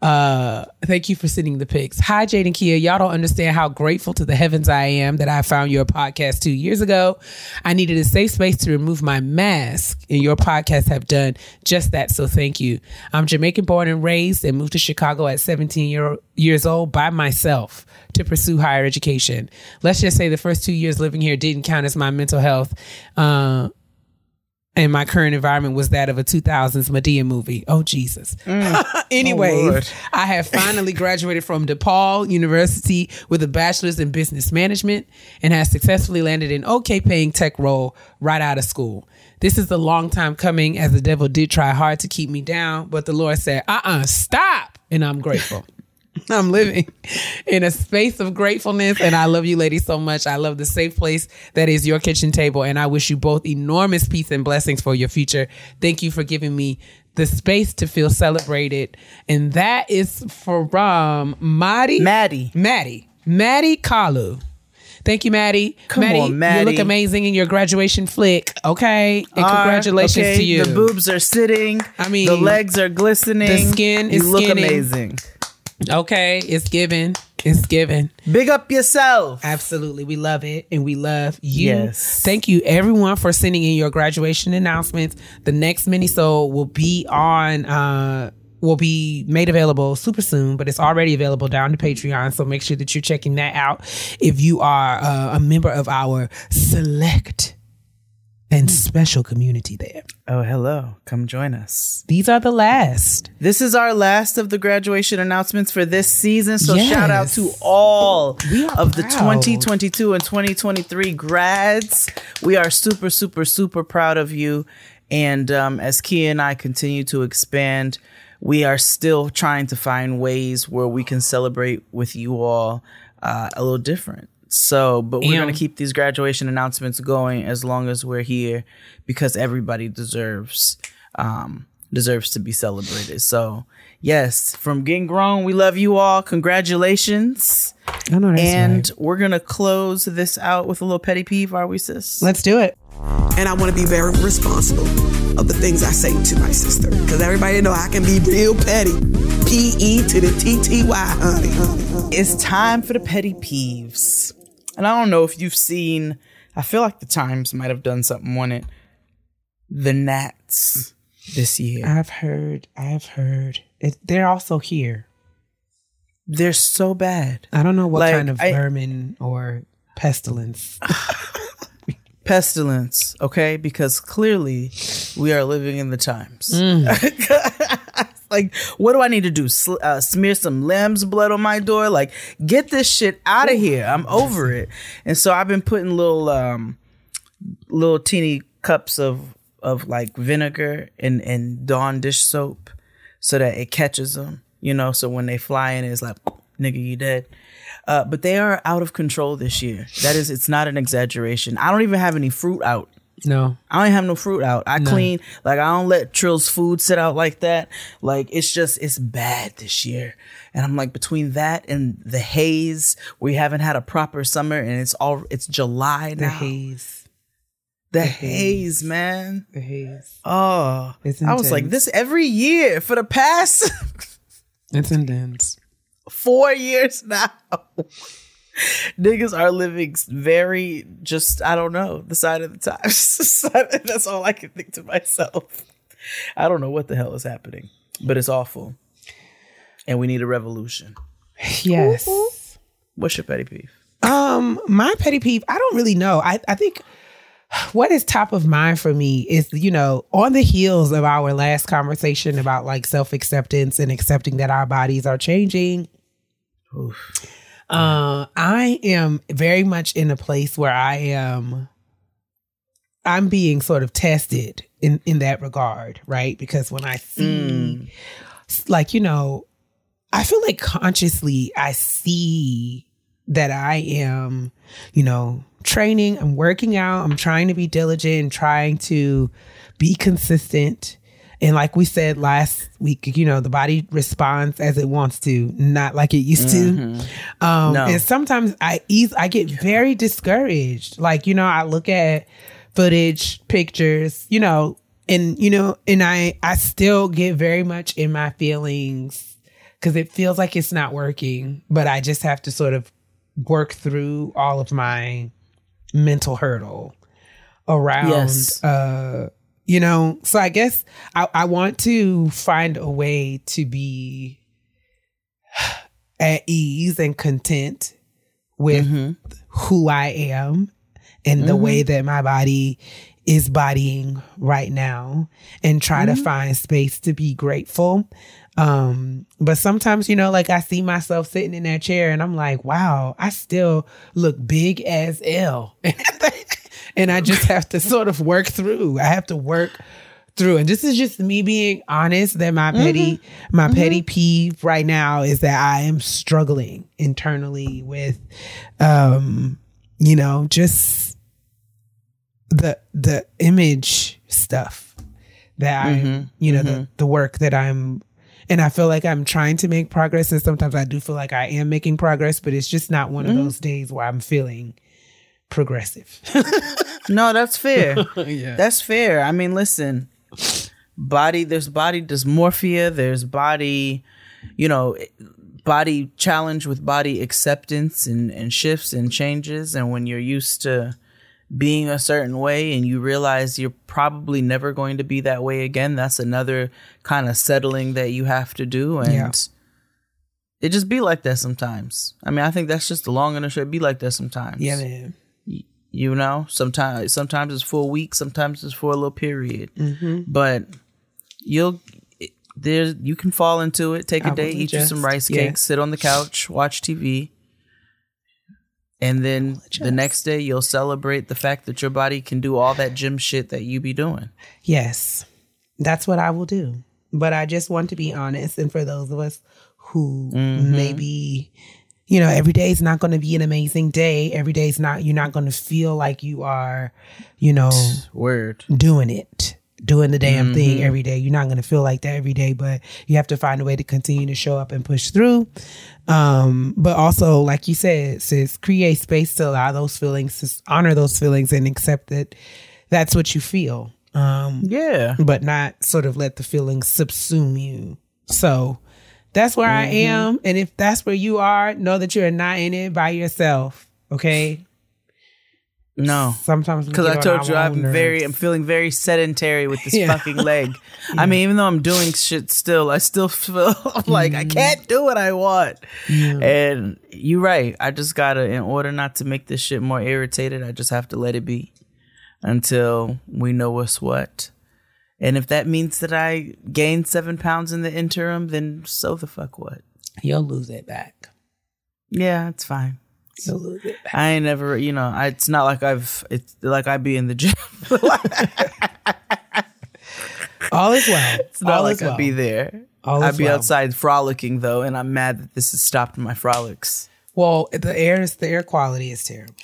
Uh, thank you for sending the pics. Hi, Jade and Keia. Y'all don't understand how grateful to the heavens I am that I found your podcast two years ago. I needed a safe space to remove my mask, and your podcasts have done just that. So thank you. I'm Jamaican born and raised and moved to Chicago at 17 year, years old by myself to pursue higher education. Let's just say the first two years living here didn't count as my mental health. Uh, and my current environment was that of a 2000s Madea movie. Oh, Jesus. Anyways, Oh, I have finally graduated from DePaul University with a bachelor's in business management and has successfully landed an okay paying tech role right out of school. This is a long time coming as the devil did try hard to keep me down, but the Lord said, uh uh stop. And I'm grateful. I'm living in a space of gratefulness, and I love you, ladies, so much. I love the safe place that is your kitchen table, and I wish you both enormous peace and blessings for your future. Thank you for giving me the space to feel celebrated, and that is from Maddie, Maddie. Maddie, Maddie Kalu. Thank you, Maddie. Come Maddie, on, You look amazing in your graduation flick. Okay, and Are- congratulations okay, to you. The boobs are sitting. I mean, the legs are glistening. the skin you is look skinny. amazing. Okay, it's given. It's given. Big up yourself. Absolutely. We love it and we love you. Yes. Thank you everyone for sending in your graduation announcements. The next mini will be on uh will be made available super soon, but it's already available down to Patreon. So make sure that you're checking that out if you are uh, a member of our select and special community there. Oh, hello. Come join us. These are the last. This is our last of the graduation announcements for this season. So Yes. shout out to all of the 2022 and 2023 grads. We are super, super, super proud of you. And um, as Keia and I continue to expand, we are still trying to find ways where we can celebrate with you all uh, a little different. So, but we're going to keep these graduation announcements going as long as we're here because everybody deserves um, deserves to be celebrated. So, yes, from getting grown, we love you all. Congratulations. I know that's and right. we're going to close this out with a little petty peeve, are we, sis? Let's do it. and I want to be very responsible of the things I say to my sister. Because everybody know I can be real petty. P E to the T T Y, honey, honey, honey. It's time for the petty peeves. And I don't know if you've seen, I feel like the Times might have done something on it. The Gnats this year. I've heard. I've heard. It, they're also here. They're so bad. I don't know what Like, kind of I- vermin or pestilence. pestilence, okay? Because clearly we are living in the times. Mm. like, what do I need to do? Sl- uh, smear some lamb's blood on my door? Like, get this shit out of here. I'm over it. And so I've been putting little, um, little teeny cups of of like vinegar and and Dawn dish soap, so that it catches them. You know, so when they fly in, it's like, nigga, you dead. Uh, but they are out of control this year. That is, it's not an exaggeration. I don't even have any fruit out. No. I don't have no fruit out. I clean like I don't let Trill's food sit out like that. Like it's just it's bad this year. And I'm like between that and the haze, we haven't had a proper summer and it's all it's July now. The haze. The haze, man. The haze. Oh, It's I was like this every year for the past It's intense. four years now. Niggas are living very just I don't know the side of the times. That's all I can think to myself. I don't know what the hell is happening, but it's awful. And we need a revolution. Yes. What's your petty peeve? Um, my petty peeve, I don't really know. I, I think what is top of mind for me is, you know, on the heels of our last conversation about like self acceptance and accepting that our bodies are changing. Uh, I am very much in a place where I am. I'm being sort of tested in in that regard, right? Because when I see, like you know, I feel like consciously I see that I am, you know, training, I'm working out, I'm trying to be diligent, trying to be consistent. And like we said last week, you know, the body responds as it wants to, not like it used to. Um, No. And sometimes I ease, I get very discouraged. Like, you know, I look at footage, pictures, you know, and you know, and I I still get very much in my feelings because it feels like it's not working, but I just have to sort of work through all of my mental hurdle around Yes. uh you know? So i guess I, I want to find a way to be at ease and content with mm-hmm. who i am and the way mm-hmm. that my body is bodying right now and try to mm-hmm. find space to be grateful. Um but sometimes you know like i see myself sitting in that chair and i'm like wow i still look big as l and i just have to sort of work through. I have to work through. And this is just me being honest that my mm-hmm. petty my mm-hmm. petty peeve right now is that i am struggling internally with um you know just the the image stuff that I mm-hmm. you know the the work that I'm and I feel like I'm trying to make progress. And sometimes I do feel like I am making progress but it's just not one of those days where I'm feeling progressive. No, that's fair. That's fair. I mean, listen, body, there's body dysmorphia, there's body, you know, body challenge with body acceptance and, and shifts and changes. And when you're used to being a certain way and you realize you're probably never going to be that way again, that's another kind of settling that you have to do. And Yeah. it just be like that sometimes. I mean, I think that's just the long and the short. Be like that sometimes. yeah, man. You know, sometimes sometimes it's for a week, sometimes it's for a little period. Mm-hmm. But you'll there you can fall into it. Take a I day, eat you some rice yeah. cakes, sit on the couch, watch TV. And then the next day you'll celebrate the fact that your body can do all that gym shit that you be doing. Yes. That's what I will do. But I just want to be honest and for those of us who mm-hmm. maybe you know, every day is not going to be an amazing day. Every day is not you're not going to feel like you are, you know, Word. doing it, doing the damn thing every day. You're not going to feel like that every day, but you have to find a way to continue to show up and push through. Um, but also, like you said, sis, create space to allow those feelings, to honor those feelings, and accept that that's what you feel. Um, Yeah. but not sort of let the feelings subsume you. So that's where I mm-hmm. am. And if that's where you are, know that you're not in it by yourself. Okay. No. Sometimes Because I told you I'm own very. I'm feeling very sedentary with this Yeah. fucking leg. I mean, even though I'm doing shit still, I still feel like I mm-hmm. can't do what I want. And you're right. I just gotta, in order not to make this shit more irritated, I just have to let it be until we know what's what. And if that means that I gain seven pounds in the interim, then so the fuck what? You'll lose it back. Yeah, it's fine. You'll lose it back. I ain't never, you know, I, it's not like I've, it's like I be in the gym. All is well. It's not All like well. I'd be there. All I'd be well. outside frolicking though, and I'm mad that this has stopped my frolics. Well, the air is the air quality is terrible.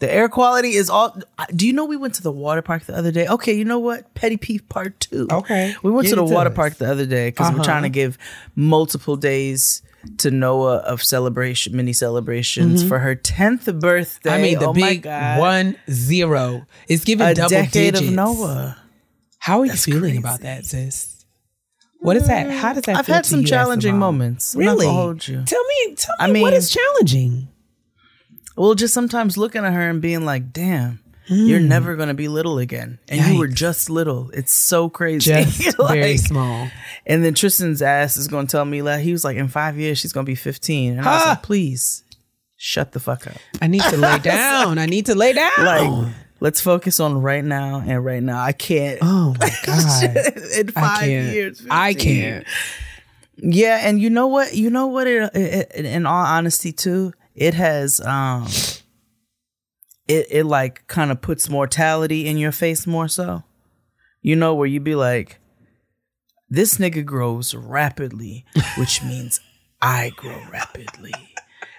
The air quality is all. Do you know we went to the water park the other day? Okay, you know what? Petty peeve part two. Okay, we went to the water us. park the other day because we're Uh-huh. trying to give multiple days to Noah of celebration, mini celebrations for her tenth birthday. Mm-hmm. I mean the Oh big one zero. It's giving a double decade digits. of Noah. How are you feeling about that, sis? What is that? How does that? I've had some challenging moments. Really? gonna hold you. Tell me. Tell me I mean- is challenging. Well, just sometimes looking at her and being like, "Damn, you're hmm. never gonna be little again, and you were just little. It's so crazy. Just very Like, small. And then Tristan's ass is gonna tell me like he was like in five years she's gonna be 15, and I was like, please shut the fuck up. I need to lay down. I need to lay down. Like, let's focus on right now and right now. I can't. oh my god. in I five can't. years, I can't. Yeah, and you know what? You know what? It, it, it- in all honesty, too, it has um, it it like kind of puts mortality in your face more so. You know, where you be like, this nigga grows rapidly, which means I grow rapidly,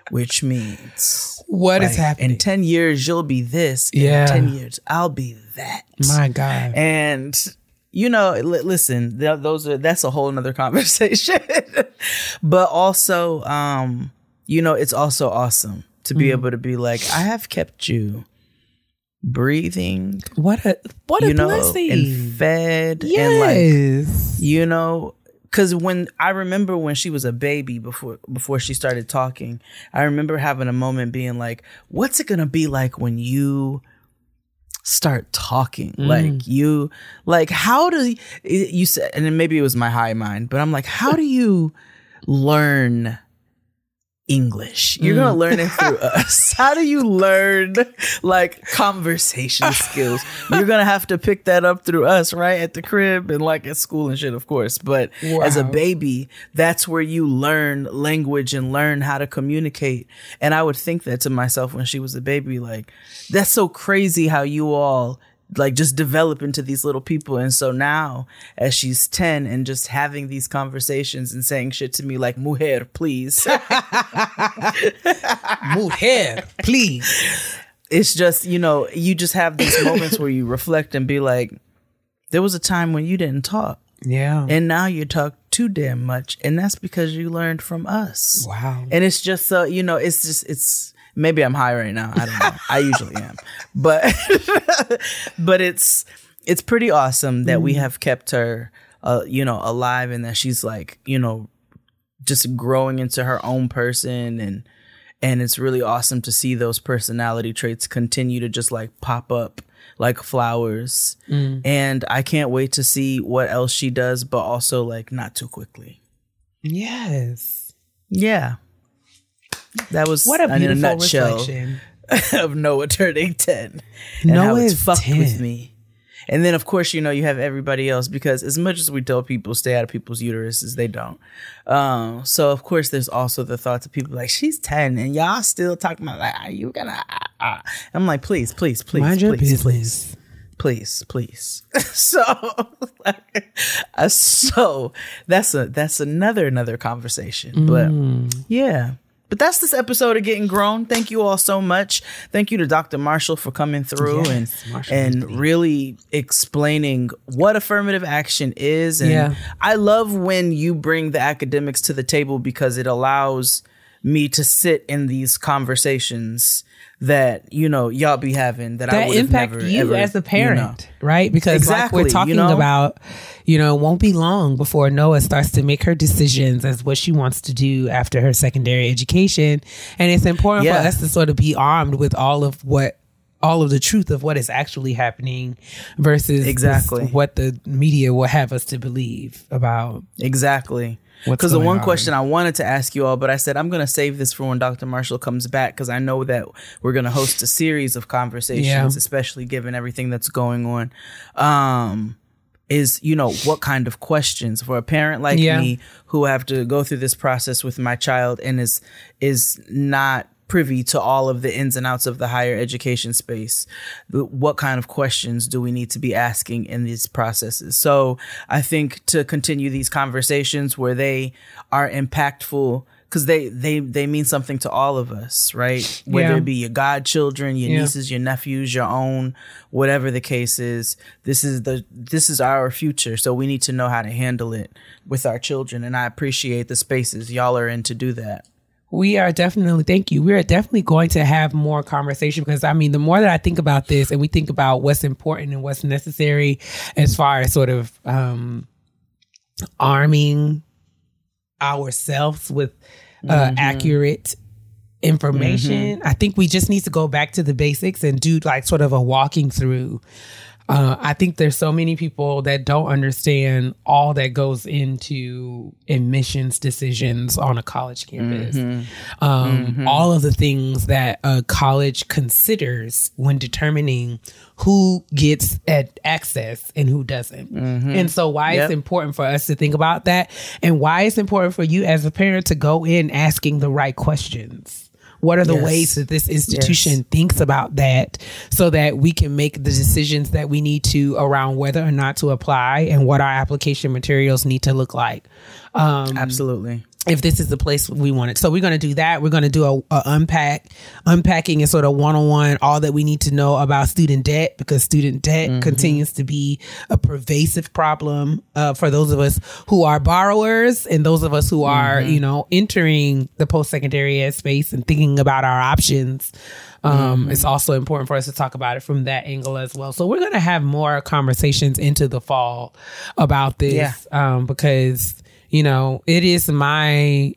which means What is like, happening? in ten years you'll be this. Yeah. in ten years I'll be that. my god. And you know, li- listen, th- those are that's a whole nother conversation. but also, um, you know, it's also awesome to Mm. be able to be like, I have kept you breathing, What a what a know, blessing. and fed, and like yes. you know because when i remember when she was a baby before before she started talking i remember having a moment being like what's it gonna be like when you start talking like you like how do you, you said and then maybe it was my high mind but i'm like how do you learn English. You're gonna mm. learn it through us. How do you learn like conversation skills? You're gonna have to pick that up through us, right? At the crib and like at school and shit, of course. But as a baby, that's where you learn language and learn how to communicate. And I would think that to myself when she was a baby, like, that's so crazy how you all like just develop into these little people. And so now, as she's 10 and just having these conversations and saying shit to me like, mujer, please. Here, please. it's just, you know, you just have these moments where you reflect and be like, there was a time when you didn't talk. Yeah. And now you talk too damn much. And that's because you learned from us. wow. And it's just so, you know, it's just, it's, maybe I'm high right now. I don't know. I usually am. But, but it's, it's pretty awesome that we have kept her, uh, you know, alive and that she's like, you know, just growing into her own person and, and it's really awesome to see those personality traits continue to just like pop up like flowers. And I can't wait to see what else she does, but also like not too quickly. Yes. Yeah. That was What a in a beautiful nutshell reflection. of Noah turning 10 and how it's fucked with me. And then, of course, you know, you have everybody else because as much as we tell people stay out of people's uteruses, they don't. Um, so, of course, there's also the thoughts of people like, she's 10 and y'all still talking about, like, are you gonna? ah, ah?" I'm like, please, please, please, Mind please, business. please, please. so, so that's a that's another another conversation. But yeah. But that's this episode of Getting Grown. Thank you all so much. Thank you to Dr. Marshall for coming through Yes, and Marshall and really explaining what affirmative action is. And Yeah. I love when you bring the academics to the table because it allows me to sit in these conversations that you know y'all be having that, I that would impact never you ever, as a you parent, know. right? Because Exactly, like we're you talking know? about, you know, it won't be long before Noah starts to make her decisions as what she wants to do after her secondary education, and it's important Yeah. for us to sort of be armed with all of what. All of the truth of what is actually happening versus Exactly. this- what the media will have us to believe about. Exactly. Because the one on. question I wanted to ask you all, but I said I'm going to save this for when Dr. Marshall comes back because I know that we're going to host a series of conversations, Yeah. especially given everything that's going on. Um, is you know what kind of questions for a parent like Yeah. me who have to go through this process with my child and is is not privy to all of the ins and outs of the higher education space. What kind of questions do we need to be asking in these processes? So i think to continue these conversations where they are impactful because they they they mean something to all of us right? Whether Yeah. it be your godchildren your Yeah. nieces your nephews your own whatever the case is this is the this is our future. So we need to know how to handle it with our children. And i appreciate the spaces y'all are in to do that We are definitely, thank you. We are definitely going to have more conversation because I mean, the more that I think about this and we think about what's important and what's necessary as far as sort of um, arming ourselves with uh, accurate information. Mm-hmm. I think we just need to go back to the basics and do like sort of a walking through. Uh, I think there's so many people that don't understand all that goes into admissions decisions on a college campus. Mm-hmm. Um, All of the things that a college considers when determining who gets at access and who doesn't. And so, why Mm-hmm. Yep. it's important for us to think about that, and why it's important for you as a parent to go in asking the right questions. What are the Yes. ways that this institution thinks about that so that we can make the decisions that we need to around whether or not to apply and what our application materials need to look like? Um, Absolutely. If this is the place we want it. So we're going to do that. We're going to do a, a unpack, unpacking and sort of one on one all that we need to know about student debt because student debt continues to be a pervasive problem uh, for those of us who are borrowers and those of us who are, you know, entering the post secondary ed space and thinking about our options. Um, It's also important for us to talk about it from that angle as well. So we're going to have more conversations into the fall about this Yeah. um, because you know it is my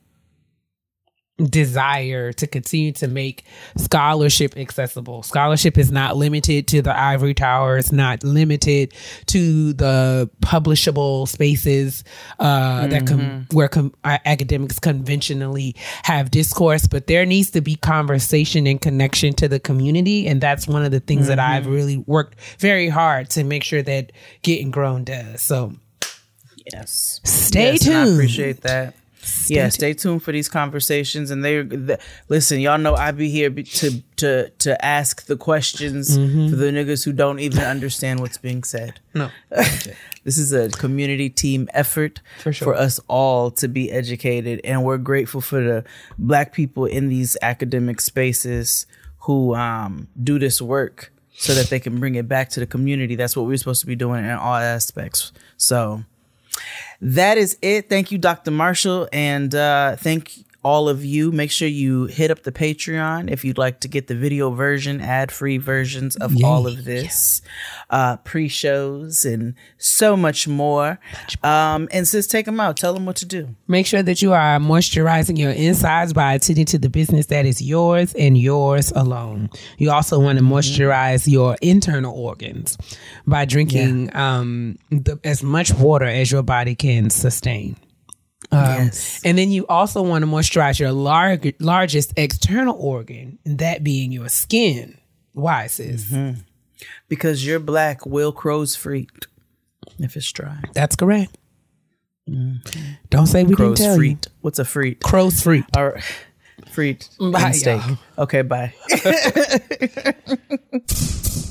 desire to continue to make scholarship accessible. Scholarship is not limited to the ivory tower. It's not limited to the publishable spaces uh, that com- where com- academics conventionally have discourse. But there needs to be conversation and connection to the community, and that's one of the things that I've really worked very hard to make sure that Getting Grown does. So Yes. stay Yes, and I appreciate that. yeah, stay tuned for these conversations. And they, the, listen, y'all know I be here be- to to to ask the questions Mm-hmm. for the niggas who don't even understand what's being said. No. This is a community team effort For sure. us all to be educated, and we're grateful for the black people in these academic spaces who um, do this work so that they can bring it back to the community. That's what we're supposed to be doing in all aspects. So that is it. Thank you, Dr. Marshall, and uh, thank all of you. Make sure you hit up the Patreon if you'd like to get the video version, ad free versions of all of this, uh, pre shows, and so much more. Um, and sis, take them out. Tell them what to do. Make sure that you are moisturizing your insides by attending to the business that is yours and yours alone. You also want to moisturize your internal organs by drinking um, the, as much water as your body can sustain. Um, Yes. And then you also want to moisturize your lar- largest external organ, and that being your skin. Why, sis? Because you're black, Will Crow's freaked if it's dry. That's correct. Don't say we Crow's didn't tell you. What's a freak? Crow's freak. All right. Freaked. Bye, steak. y'all. Okay, bye.